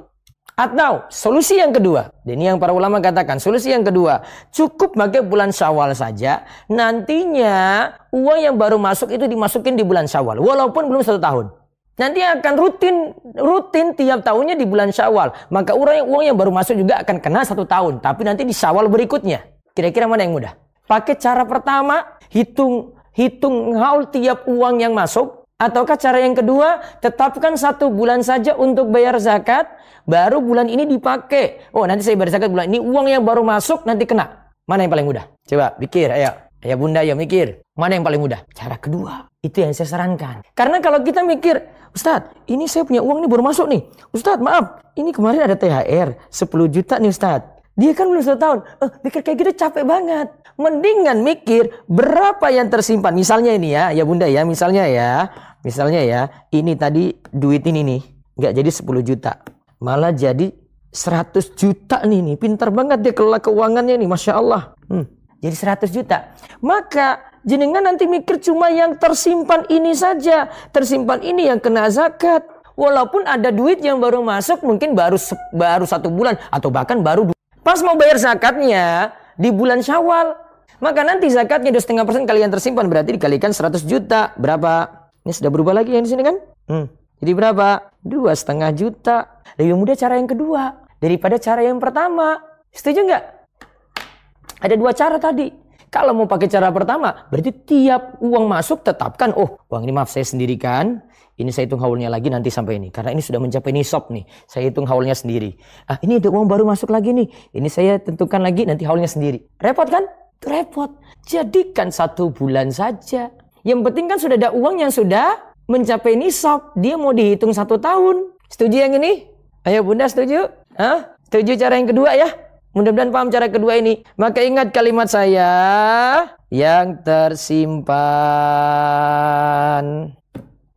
atau solusi yang kedua, dan ini yang para ulama katakan, solusi yang kedua, cukup pakai bulan syawal saja, nantinya uang yang baru masuk itu dimasukin di bulan syawal, walaupun belum satu tahun. Nanti akan rutin rutin tiap tahunnya di bulan Syawal. Maka uang yang, uang yang baru masuk juga akan kena satu tahun. Tapi nanti di Syawal berikutnya. Kira-kira mana yang mudah? Pakai cara pertama, hitung hitung haul tiap uang yang masuk. Ataukah cara yang kedua, tetapkan satu bulan saja untuk bayar zakat. Baru bulan ini dipakai. Oh nanti saya bayar zakat bulan ini. Uang yang baru masuk nanti kena. Mana yang paling mudah? Coba pikir, ayo. Ya bunda ya mikir, mana yang paling mudah? Cara kedua, itu yang saya sarankan. Karena kalau kita mikir, Ustadz, ini saya punya uang nih baru masuk nih. Ustadz, maaf, ini kemarin ada THR 10 juta nih Ustadz. Dia kan belum satu tahun. Eh, mikir kayak gitu capek banget. Mendingan mikir berapa yang tersimpan. Misalnya ini ya, ya bunda ya, misalnya ya. Misalnya ya, ini tadi duit ini nih. Nggak jadi 10 juta. Malah jadi 100 juta nih nih. Pintar banget dia kelola keuangannya nih, Masya Allah. Hmm. Jadi 100 juta. Maka jenengan nanti mikir cuma yang tersimpan ini saja. Tersimpan ini yang kena zakat. Walaupun ada duit yang baru masuk mungkin baru baru satu bulan atau bahkan baru pas mau bayar zakatnya di bulan Syawal. Maka nanti zakatnya dua setengah persen kalian tersimpan berarti dikalikan 100 juta berapa? Ini sudah berubah lagi yang di sini kan? Hmm. Jadi berapa? Dua setengah juta. Lebih mudah cara yang kedua daripada cara yang pertama. Setuju nggak? Ada dua cara tadi. Kalau mau pakai cara pertama, berarti tiap uang masuk tetapkan, oh uang ini maaf saya sendirikan, ini saya hitung haulnya lagi nanti sampai ini. Karena ini sudah mencapai nisab nih, saya hitung haulnya sendiri. Ah ini ada uang baru masuk lagi nih, ini saya tentukan lagi nanti haulnya sendiri. Repot kan? Repot. Jadikan satu bulan saja. Yang penting kan sudah ada uang yang sudah mencapai nisab. Dia mau dihitung satu tahun. Setuju yang ini? Ayo bunda setuju? Hah? Setuju cara yang kedua ya? Mudah-mudahan paham cara kedua ini. Maka ingat kalimat saya yang tersimpan.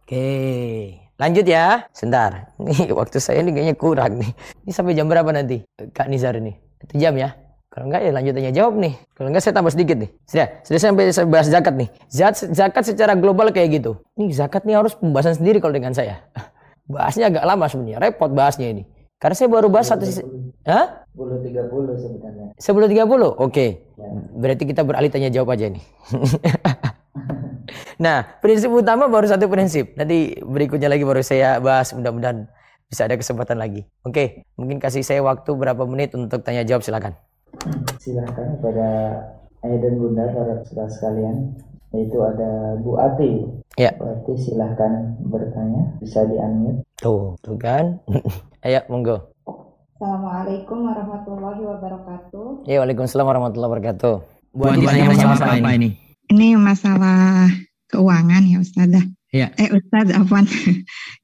Oke, lanjut ya. Sebentar. Nih waktu saya ini kayaknya kurang nih. Ini sampai jam berapa nanti? Kak Nizar ini. Itu jam ya. Kalau enggak ya lanjut tanya jawab nih. Kalau enggak saya tambah sedikit nih. Sudah, sudah sampai saya bahas zakat nih. Zakat, zakat secara global kayak gitu. Ini zakat nih harus pembahasan sendiri kalau dengan saya. Bahasnya agak lama sebenarnya, repot bahasnya ini. Karena saya baru bahas satu sisi. Hah? 10 30 sebenarnya. 10 30? Oke. Okay. Ya. Berarti kita beralih tanya jawab aja nih. nah, prinsip utama baru satu prinsip. Nanti berikutnya lagi baru saya bahas mudah-mudahan bisa ada kesempatan lagi. Oke, okay. mungkin kasih saya waktu berapa menit untuk tanya jawab silakan. Silakan kepada ayah dan bunda para saudara sekalian. Yaitu ada Bu Ati. Ya. Berarti silahkan bertanya, bisa di-unmute. Tuh, tuh kan. Ayo, monggo. Assalamualaikum warahmatullahi wabarakatuh. Ya, Waalaikumsalam warahmatullahi wabarakatuh. Bu Adi tanya masalah apa ini? Ini masalah keuangan ya Ustazah. Ya. Eh Ustaz, apa?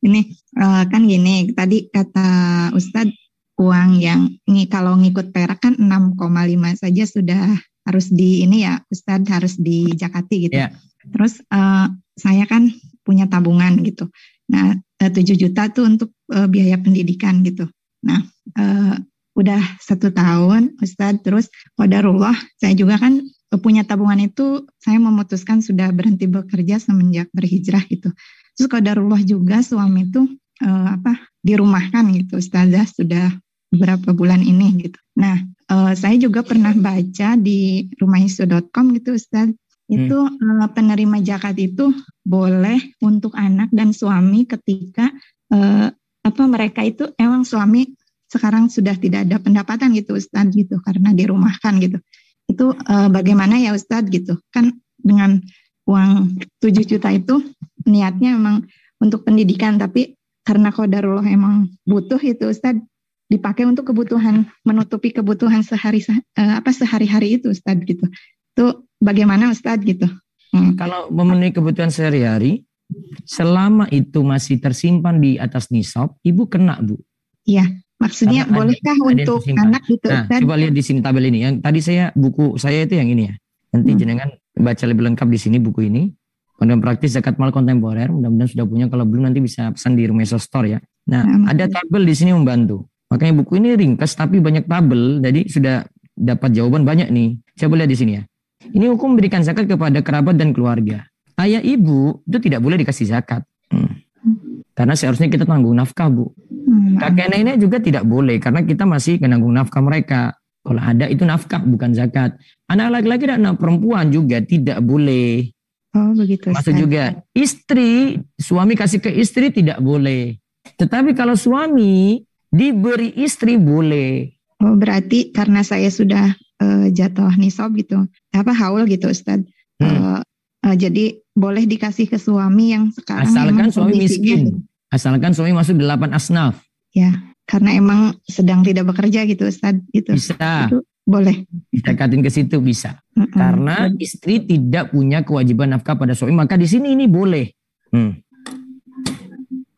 ini uh, kan gini, tadi kata Ustaz uang yang ini kalau ngikut perak kan 6,5 saja sudah harus di ini ya Ustaz harus di Jakati gitu. Ya. Terus uh, saya kan punya tabungan gitu. Nah, 7 eh, juta tuh untuk uh, biaya pendidikan gitu. Nah, uh, udah satu tahun Ustadz, terus kodarullah saya juga kan punya tabungan itu saya memutuskan sudah berhenti bekerja semenjak berhijrah gitu. Terus kodarullah juga suami itu uh, apa dirumahkan gitu Ustazah sudah beberapa bulan ini gitu. Nah, uh, saya juga pernah baca di rumahisu.com gitu Ustaz. Itu hmm. uh, penerima zakat itu boleh untuk anak dan suami ketika uh, apa mereka itu emang suami sekarang sudah tidak ada pendapatan gitu Ustadz gitu karena dirumahkan gitu. Itu uh, bagaimana ya Ustadz gitu. Kan dengan uang 7 juta itu niatnya memang untuk pendidikan tapi karena kodarullah emang butuh itu Ustadz dipakai untuk kebutuhan menutupi kebutuhan sehari uh, apa sehari-hari itu Ustadz gitu. Itu bagaimana Ustadz gitu. Hmm. Kalau memenuhi kebutuhan sehari-hari selama itu masih tersimpan di atas nisab, ibu kena bu. Iya, maksudnya Karena bolehkah ada, untuk ada anak gitu? Nah, kan? coba lihat di sini tabel ini. Yang tadi saya buku saya itu yang ini ya. Nanti hmm. jenengan baca lebih lengkap di sini buku ini. Kemudian praktis zakat mal kontemporer, mudah-mudahan sudah punya. Kalau belum nanti bisa pesan di Rumeso Store ya. Nah, ada tabel di sini membantu. Makanya buku ini ringkas tapi banyak tabel, jadi sudah dapat jawaban banyak nih. Coba lihat di sini ya. Ini hukum memberikan zakat kepada kerabat dan keluarga ayah ibu itu tidak boleh dikasih zakat. Hmm. Karena seharusnya kita tanggung nafkah, Bu. Hmm. Kakek nenek juga tidak boleh karena kita masih menanggung nafkah mereka. Kalau ada itu nafkah bukan zakat. Anak laki-laki dan anak perempuan juga tidak boleh. Oh begitu. Maksud juga istri, suami kasih ke istri tidak boleh. Tetapi kalau suami diberi istri boleh. Oh berarti karena saya sudah uh, jatuh nisab gitu, apa haul gitu Ustaz. Hmm. Uh, uh, jadi boleh dikasih ke suami yang sekarang asalkan suami miskin asalkan suami masuk delapan asnaf ya karena emang sedang tidak bekerja gitu Ustaz itu bisa itu boleh kita katin ke situ bisa mm -mm. karena istri tidak punya kewajiban nafkah pada suami maka di sini ini boleh hmm.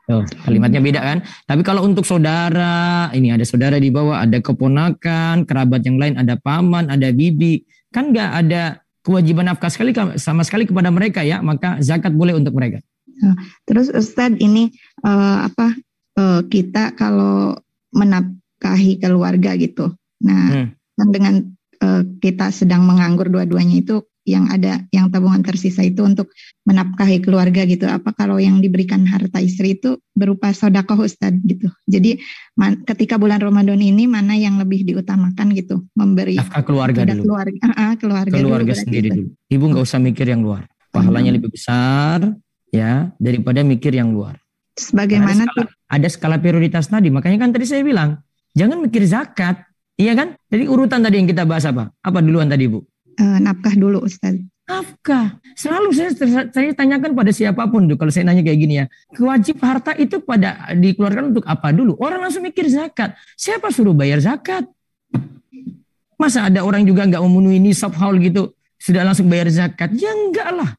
Oh, kalimatnya beda kan? Tapi kalau untuk saudara, ini ada saudara di bawah, ada keponakan, kerabat yang lain, ada paman, ada bibi, kan nggak ada kewajiban nafkah sekali sama sekali kepada mereka ya, maka zakat boleh untuk mereka. Ya, terus Ustadz ini uh, apa uh, kita kalau menafkahi keluarga gitu. Nah, hmm. Dengan uh, kita sedang menganggur dua-duanya itu yang ada yang tabungan tersisa itu untuk menafkahi keluarga gitu. Apa kalau yang diberikan harta istri itu berupa sodakoh Ustadz gitu. Jadi man, ketika bulan Ramadan ini mana yang lebih diutamakan gitu memberi nafkah keluarga dulu. Keluarga, uh, uh, keluarga, keluarga dulu, sendiri dulu. Ibu nggak usah mikir yang luar. Pahalanya hmm. lebih besar ya daripada mikir yang luar. Sebagaimana ada skala, ada skala prioritas tadi. Makanya kan tadi saya bilang jangan mikir zakat. Iya kan? Jadi urutan tadi yang kita bahas apa? Apa duluan tadi Bu? uh, nafkah dulu Ustaz. Nafkah. Selalu saya, saya tanyakan pada siapa pun tuh kalau saya nanya kayak gini ya. Kewajib harta itu pada dikeluarkan untuk apa dulu? Orang langsung mikir zakat. Siapa suruh bayar zakat? Masa ada orang juga nggak memenuhi nisab haul gitu sudah langsung bayar zakat? Ya enggak lah.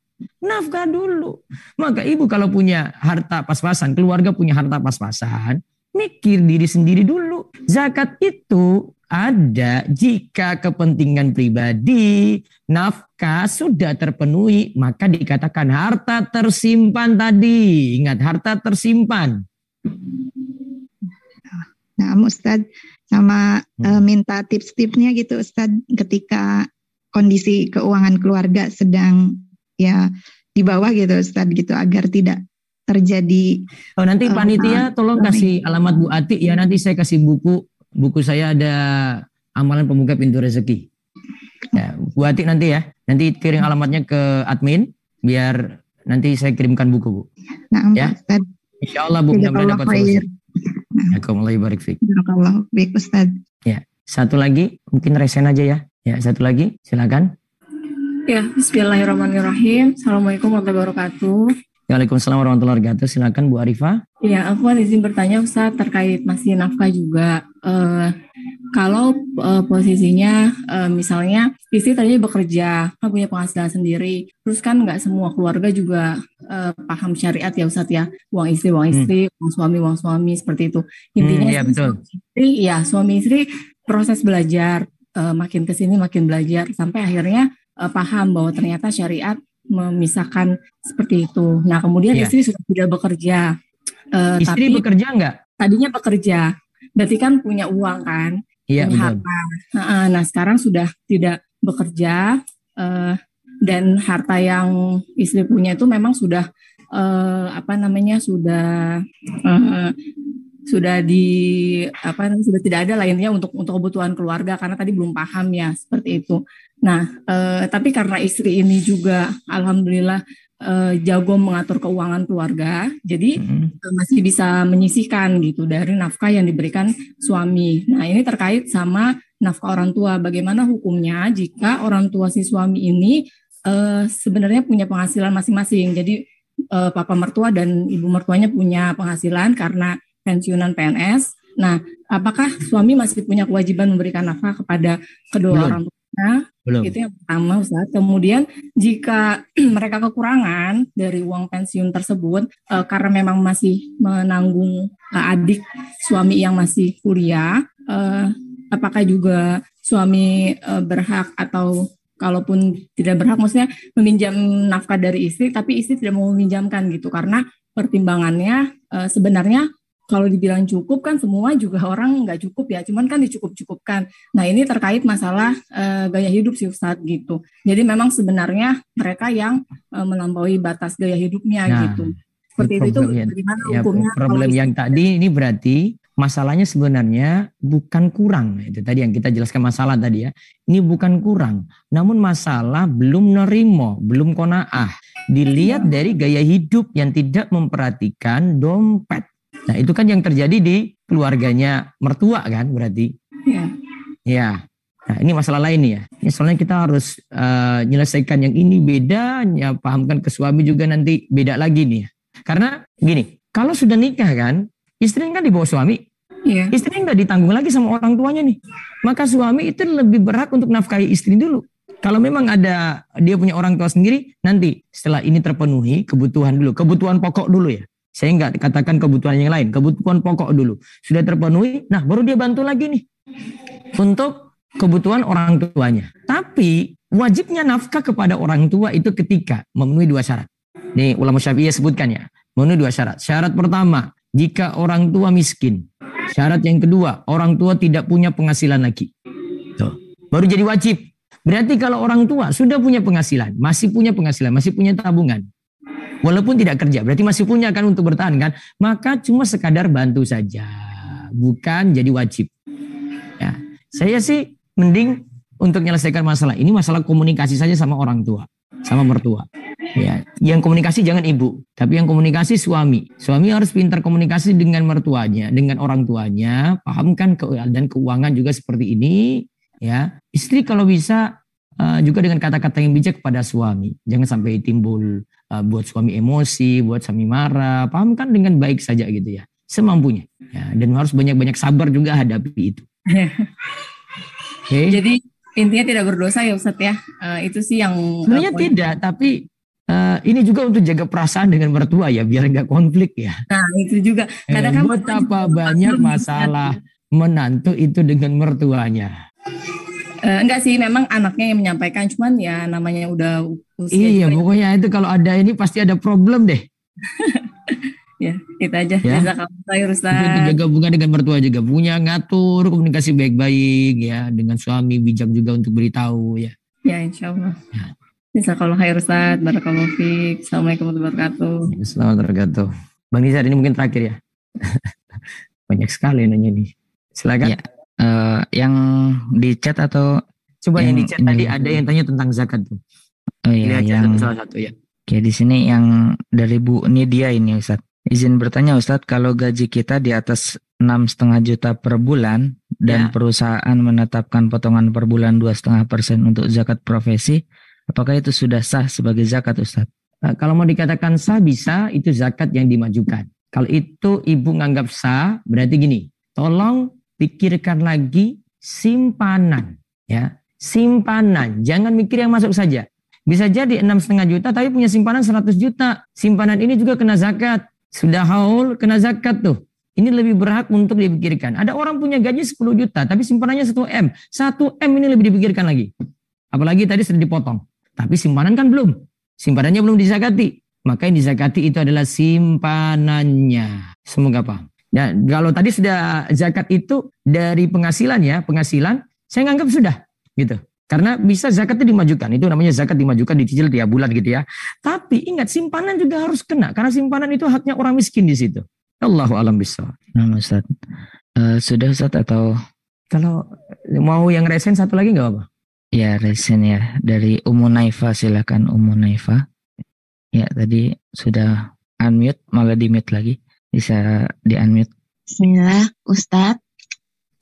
Nafkah dulu. Maka ibu kalau punya harta pas-pasan, keluarga punya harta pas-pasan, mikir diri sendiri dulu. Zakat itu ada jika kepentingan pribadi, nafkah sudah terpenuhi, maka dikatakan harta tersimpan tadi. Ingat, harta tersimpan. Nah, Ustaz sama hmm. e, minta tips-tipsnya gitu Ustaz ketika kondisi keuangan keluarga sedang ya di bawah gitu Ustaz gitu agar tidak terjadi Oh nanti uh, panitia tolong kasih alamat Bu Ati ya nanti saya kasih buku buku saya ada amalan pembuka pintu rezeki. Ya, Bu Atik nanti ya. Nanti kirim alamatnya ke admin biar nanti saya kirimkan buku, Bu. Nah, ya. Ustaz. Insya Allah Bu mudah-mudahan dapat solusi. Ya, Allah barik fik. baik Ustaz. Ya, satu lagi mungkin resen aja ya. Ya, satu lagi silakan. Ya, Bismillahirrahmanirrahim. Assalamualaikum warahmatullahi wabarakatuh. Waalaikumsalam warahmatullahi wabarakatuh. Silakan Bu Arifah. Iya, aku izin bertanya Ustaz terkait masih nafkah juga. Uh, kalau uh, posisinya uh, misalnya istri tadinya bekerja, kan punya penghasilan sendiri, terus kan nggak semua keluarga juga uh, paham syariat ya Ustaz ya, uang istri, uang hmm. istri, hmm. uang suami, uang suami seperti itu. Intinya hmm, ya, betul. istri, ya suami istri proses belajar, uh, makin ke sini makin belajar sampai akhirnya uh, paham bahwa ternyata syariat memisahkan seperti itu. Nah, kemudian yeah. istri sudah tidak bekerja. Uh, istri tapi bekerja enggak? Tadinya bekerja. Berarti kan punya uang kan? Iya, yeah, harta. Nah, sekarang sudah tidak bekerja uh, dan harta yang istri punya itu memang sudah uh, apa namanya? sudah uh, sudah di apa sudah tidak ada lainnya untuk untuk kebutuhan keluarga karena tadi belum paham ya seperti itu. Nah, eh, tapi karena istri ini juga alhamdulillah uh, jago mengatur keuangan keluarga, jadi hmm. uh, masih bisa menyisihkan gitu dari nafkah yang diberikan suami. Nah ini terkait sama nafkah orang tua. Bagaimana hukumnya jika orang tua si suami ini uh, sebenarnya punya penghasilan masing-masing. Jadi uh, papa mertua dan ibu mertuanya punya penghasilan karena pensiunan PNS. Nah, apakah suami masih punya kewajiban memberikan nafkah kepada kedua Belum. orang tua? Nah, Belum. itu yang pertama Ustaz. Kemudian jika mereka kekurangan dari uang pensiun tersebut uh, karena memang masih menanggung uh, adik suami yang masih kuliah, uh, apakah juga suami uh, berhak atau kalaupun tidak berhak maksudnya meminjam nafkah dari istri tapi istri tidak mau meminjamkan gitu karena pertimbangannya uh, sebenarnya kalau dibilang cukup kan semua juga orang nggak cukup ya, cuman kan dicukup-cukupkan. Nah ini terkait masalah uh, gaya hidup sih Ustadz gitu. Jadi memang sebenarnya mereka yang uh, melampaui batas gaya hidupnya nah, gitu. Seperti itu, itu bagaimana ya, hukumnya? Problem yang tadi ini berarti masalahnya sebenarnya bukan kurang. Itu tadi yang kita jelaskan masalah tadi ya. Ini bukan kurang, namun masalah belum nerimo, belum konaah. Dilihat iya. dari gaya hidup yang tidak memperhatikan dompet Nah itu kan yang terjadi di keluarganya mertua kan berarti. Iya. Ya. Nah ini masalah lain nih ya. Ini soalnya kita harus uh, menyelesaikan yang ini beda, ya pahamkan ke suami juga nanti beda lagi nih. Karena gini, kalau sudah nikah kan, istri kan di bawah suami. Iya. Istri nggak ditanggung lagi sama orang tuanya nih. Maka suami itu lebih berhak untuk nafkahi istri dulu. Kalau memang ada dia punya orang tua sendiri, nanti setelah ini terpenuhi kebutuhan dulu, kebutuhan pokok dulu ya. Saya nggak katakan kebutuhan yang lain, kebutuhan pokok dulu. Sudah terpenuhi, nah baru dia bantu lagi nih. Untuk kebutuhan orang tuanya. Tapi wajibnya nafkah kepada orang tua itu ketika memenuhi dua syarat. Nih ulama syafi'iyah sebutkan ya. Memenuhi dua syarat. Syarat pertama, jika orang tua miskin. Syarat yang kedua, orang tua tidak punya penghasilan lagi. Tuh. Baru jadi wajib. Berarti kalau orang tua sudah punya penghasilan, masih punya penghasilan, masih punya tabungan, Walaupun tidak kerja, berarti masih punya kan untuk bertahan kan? Maka cuma sekadar bantu saja, bukan jadi wajib. Ya, saya sih mending untuk menyelesaikan masalah ini masalah komunikasi saja sama orang tua, sama mertua. Ya, yang komunikasi jangan ibu, tapi yang komunikasi suami. Suami harus pintar komunikasi dengan mertuanya, dengan orang tuanya, pahamkan dan keuangan juga seperti ini. Ya, istri kalau bisa uh, juga dengan kata-kata yang bijak kepada suami. Jangan sampai timbul uh, buat suami emosi, buat suami marah. Paham kan dengan baik saja gitu ya, semampunya. Ya, dan harus banyak-banyak sabar juga hadapi itu. okay. Jadi intinya tidak berdosa ya Ustadz ya. Uh, itu sih yang sebenarnya uh, tidak, tapi uh, ini juga untuk jaga perasaan dengan mertua ya, biar nggak konflik ya. Nah itu juga. Kadang eh, buat apa banyak masalah menantu itu dengan mertuanya. Uh, enggak sih, memang anaknya yang menyampaikan, cuman ya namanya udah usia. Iya, pokoknya itu kalau ada ini pasti ada problem deh. ya, itu aja. Ya. Itu jaga hubungan dengan mertua juga punya ngatur komunikasi baik-baik ya dengan suami bijak juga untuk beritahu ya. Ya, insya Allah. Ya. Bisa kalau khair Ustaz, barakallahu fiik. Assalamualaikum warahmatullahi wabarakatuh. Assalamualaikum warahmatullahi wabarakatuh. Bang Nizar ini mungkin terakhir ya. Banyak sekali nanya nih. Silakan. Ya uh, yang di chat atau coba yang, yang di chat tadi ada yang tanya tentang zakat tuh. Oh iya, yang salah satu ya. Oke, di sini yang dari Bu Nidia ini Ustaz. Izin bertanya Ustaz, kalau gaji kita di atas enam setengah juta per bulan dan ya. perusahaan menetapkan potongan per bulan dua setengah persen untuk zakat profesi, apakah itu sudah sah sebagai zakat Ustaz? Nah, kalau mau dikatakan sah bisa, itu zakat yang dimajukan. Kalau itu ibu nganggap sah, berarti gini, tolong pikirkan lagi simpanan ya. Simpanan jangan mikir yang masuk saja. Bisa jadi enam setengah juta tapi punya simpanan 100 juta. Simpanan ini juga kena zakat. Sudah haul kena zakat tuh. Ini lebih berhak untuk dipikirkan. Ada orang punya gaji 10 juta tapi simpanannya 1 M. 1 M ini lebih dipikirkan lagi. Apalagi tadi sudah dipotong. Tapi simpanan kan belum. Simpanannya belum dizakati maka yang dizakati itu adalah simpanannya. Semoga paham Ya, kalau tadi sudah zakat itu dari penghasilan ya, penghasilan, saya nganggap sudah gitu. Karena bisa zakat itu dimajukan, itu namanya zakat dimajukan dicicil tiap bulan gitu ya. Tapi ingat simpanan juga harus kena, karena simpanan itu haknya orang miskin di situ. Allahu alam bisa. Nah, Ustaz. Uh, sudah Ustaz atau kalau mau yang resen satu lagi nggak apa? Ya resen ya dari Umu Naifa silakan Umu Naifa. Ya, tadi sudah unmute, malah di mute lagi. Bisa di unmute. Bismillah, Ustadz.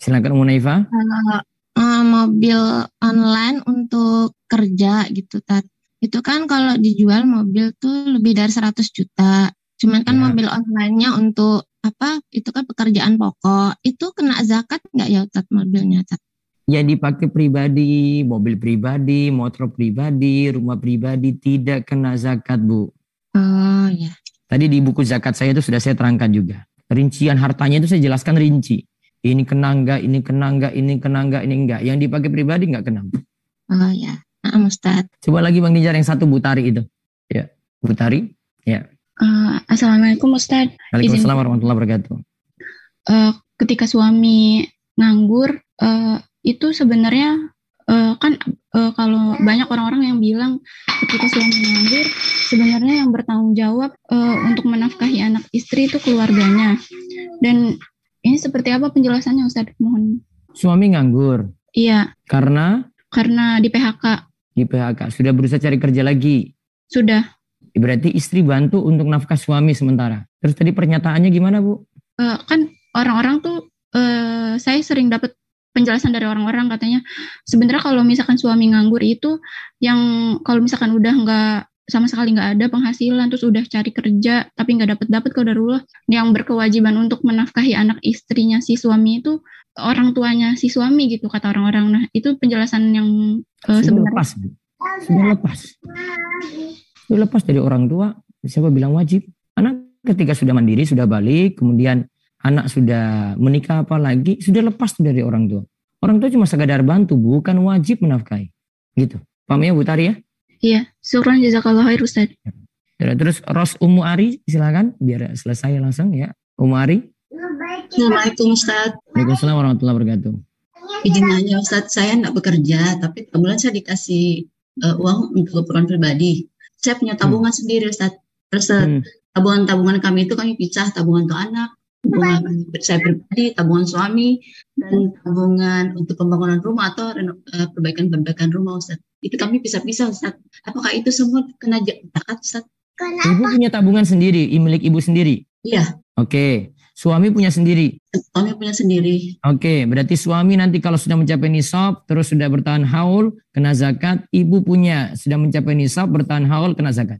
Silakan Munaifa. Uh, uh, mobil online untuk kerja gitu, Tat. Itu kan kalau dijual mobil tuh lebih dari 100 juta. Cuman kan ya. mobil online-nya untuk apa? Itu kan pekerjaan pokok. Itu kena zakat nggak ya, Tat, mobilnya, Tat? Ya dipakai pribadi, mobil pribadi, motor pribadi, rumah pribadi tidak kena zakat, Bu. Oh, ya. Tadi di buku zakat saya itu sudah saya terangkan juga. Rincian hartanya itu saya jelaskan rinci. Ini kena enggak, ini kena enggak, ini kena enggak, ini enggak. Yang dipakai pribadi enggak kena. Oh ya, nah, Ustaz. Coba lagi Bang Nijar yang satu Butari itu. Ya, Butari. Ya. Uh, Assalamualaikum Ustaz. Waalaikumsalam warahmatullahi wabarakatuh. Uh, ketika suami nganggur, uh, itu sebenarnya uh, kan uh, kalau banyak orang-orang yang bilang ketika suami nganggur sebenarnya yang bertanggung jawab uh, untuk menafkahi anak istri itu keluarganya. Dan ini seperti apa penjelasannya Ustaz mohon. Suami nganggur? Iya. Karena? Karena di PHK di PHK sudah berusaha cari kerja lagi? Sudah. Berarti istri bantu untuk nafkah suami sementara. Terus tadi pernyataannya gimana Bu? Uh, kan orang-orang tuh uh, saya sering dapat penjelasan dari orang-orang katanya sebenarnya kalau misalkan suami nganggur itu yang kalau misalkan udah nggak sama sekali nggak ada penghasilan terus udah cari kerja tapi nggak dapat dapat kalau dulu yang berkewajiban untuk menafkahi anak istrinya si suami itu orang tuanya si suami gitu kata orang-orang. Nah itu penjelasan yang uh, sebenarnya. lepas sudah lepas. Sudah lepas dari orang tua. Siapa bilang wajib? Anak ketika sudah mandiri sudah balik kemudian anak sudah menikah apa lagi, sudah lepas dari orang tua. Orang tua cuma sekadar bantu, bukan wajib menafkahi. Gitu. Paham ya Bu Tari ya? Iya, syukran jazakallah khair Ustaz. Ya, terus Ros Umu Ari silakan biar selesai langsung ya. Umu Ari. Assalamualaikum Ustaz. Waalaikumsalam warahmatullahi wabarakatuh. Izin nanya Ustaz, saya tidak bekerja, tapi kemudian saya dikasih uh, uang untuk keperluan pribadi. Saya punya tabungan hmm. sendiri Ustaz. Terus hmm. tabungan-tabungan kami itu kami pisah, tabungan untuk anak, tabungan saya pribadi, tabungan suami, dan tabungan untuk pembangunan rumah atau perbaikan-perbaikan rumah Ustaz. Itu kami bisa-bisa Ustaz. Apakah itu semua kena zakat Ustaz? Ibu punya tabungan sendiri, milik ibu sendiri? Iya. Oke. Okay. Suami punya sendiri? Suami punya sendiri. Oke, okay. berarti suami nanti kalau sudah mencapai nisab, terus sudah bertahan haul, kena zakat. Ibu punya sudah mencapai nisab, bertahan haul, kena zakat.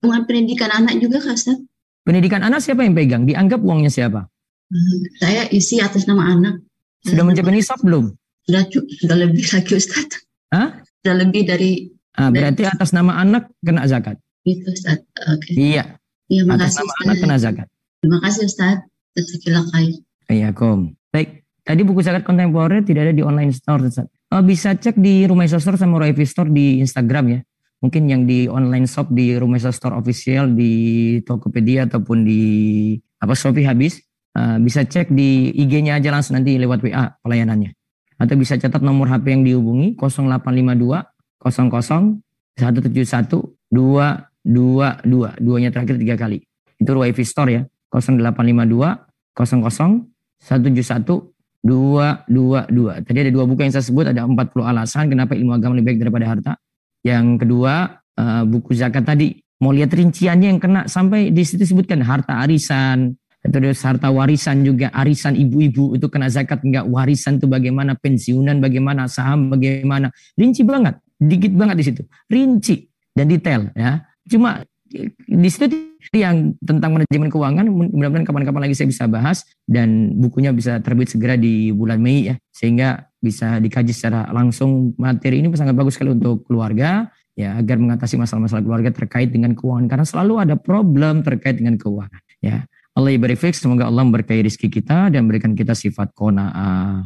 Dengan pendidikan anak juga Kak Ustaz? Pendidikan anak siapa yang pegang? Dianggap uangnya siapa? Hmm, saya isi atas nama anak. Sudah mencapai nisab belum? Sudah sudah lebih lagi Ustaz. Hah? Sudah lebih dari Ah, berarti dari, atas nama anak kena zakat. Itu Ustaz. Oke. Okay. Iya. Iya, atas nama Ustaz. anak kena zakat. Terima kasih Ustaz. Jazakallah khair. Iya, kom. Baik. Tadi buku zakat kontemporer tidak ada di online store Ustaz. Oh, bisa cek di Rumah Store sama Royvi Store di Instagram ya mungkin yang di online shop di Rumah Store Official di Tokopedia ataupun di apa Shopee habis uh, bisa cek di IG-nya aja langsung nanti lewat WA pelayanannya. Atau bisa catat nomor HP yang dihubungi 0852 00 171 222 duanya terakhir tiga kali. Itu WiFi Store ya. 0852 00 171 222 tadi ada dua buku yang saya sebut ada 40 alasan kenapa ilmu agama lebih baik daripada harta yang kedua uh, buku zakat tadi mau lihat rinciannya yang kena sampai di situ disebutkan harta arisan atau harta warisan juga arisan ibu-ibu itu kena zakat enggak warisan itu bagaimana pensiunan bagaimana saham bagaimana. Rinci banget dikit banget di situ. Rinci dan detail ya. Cuma di situ yang tentang manajemen keuangan mudah-mudahan kapan-kapan lagi saya bisa bahas dan bukunya bisa terbit segera di bulan Mei ya sehingga bisa dikaji secara langsung. Materi ini sangat bagus sekali untuk keluarga ya agar mengatasi masalah-masalah keluarga terkait dengan keuangan karena selalu ada problem terkait dengan keuangan ya. Allah ibarik semoga Allah memberkahi rezeki kita dan berikan kita sifat kona'ah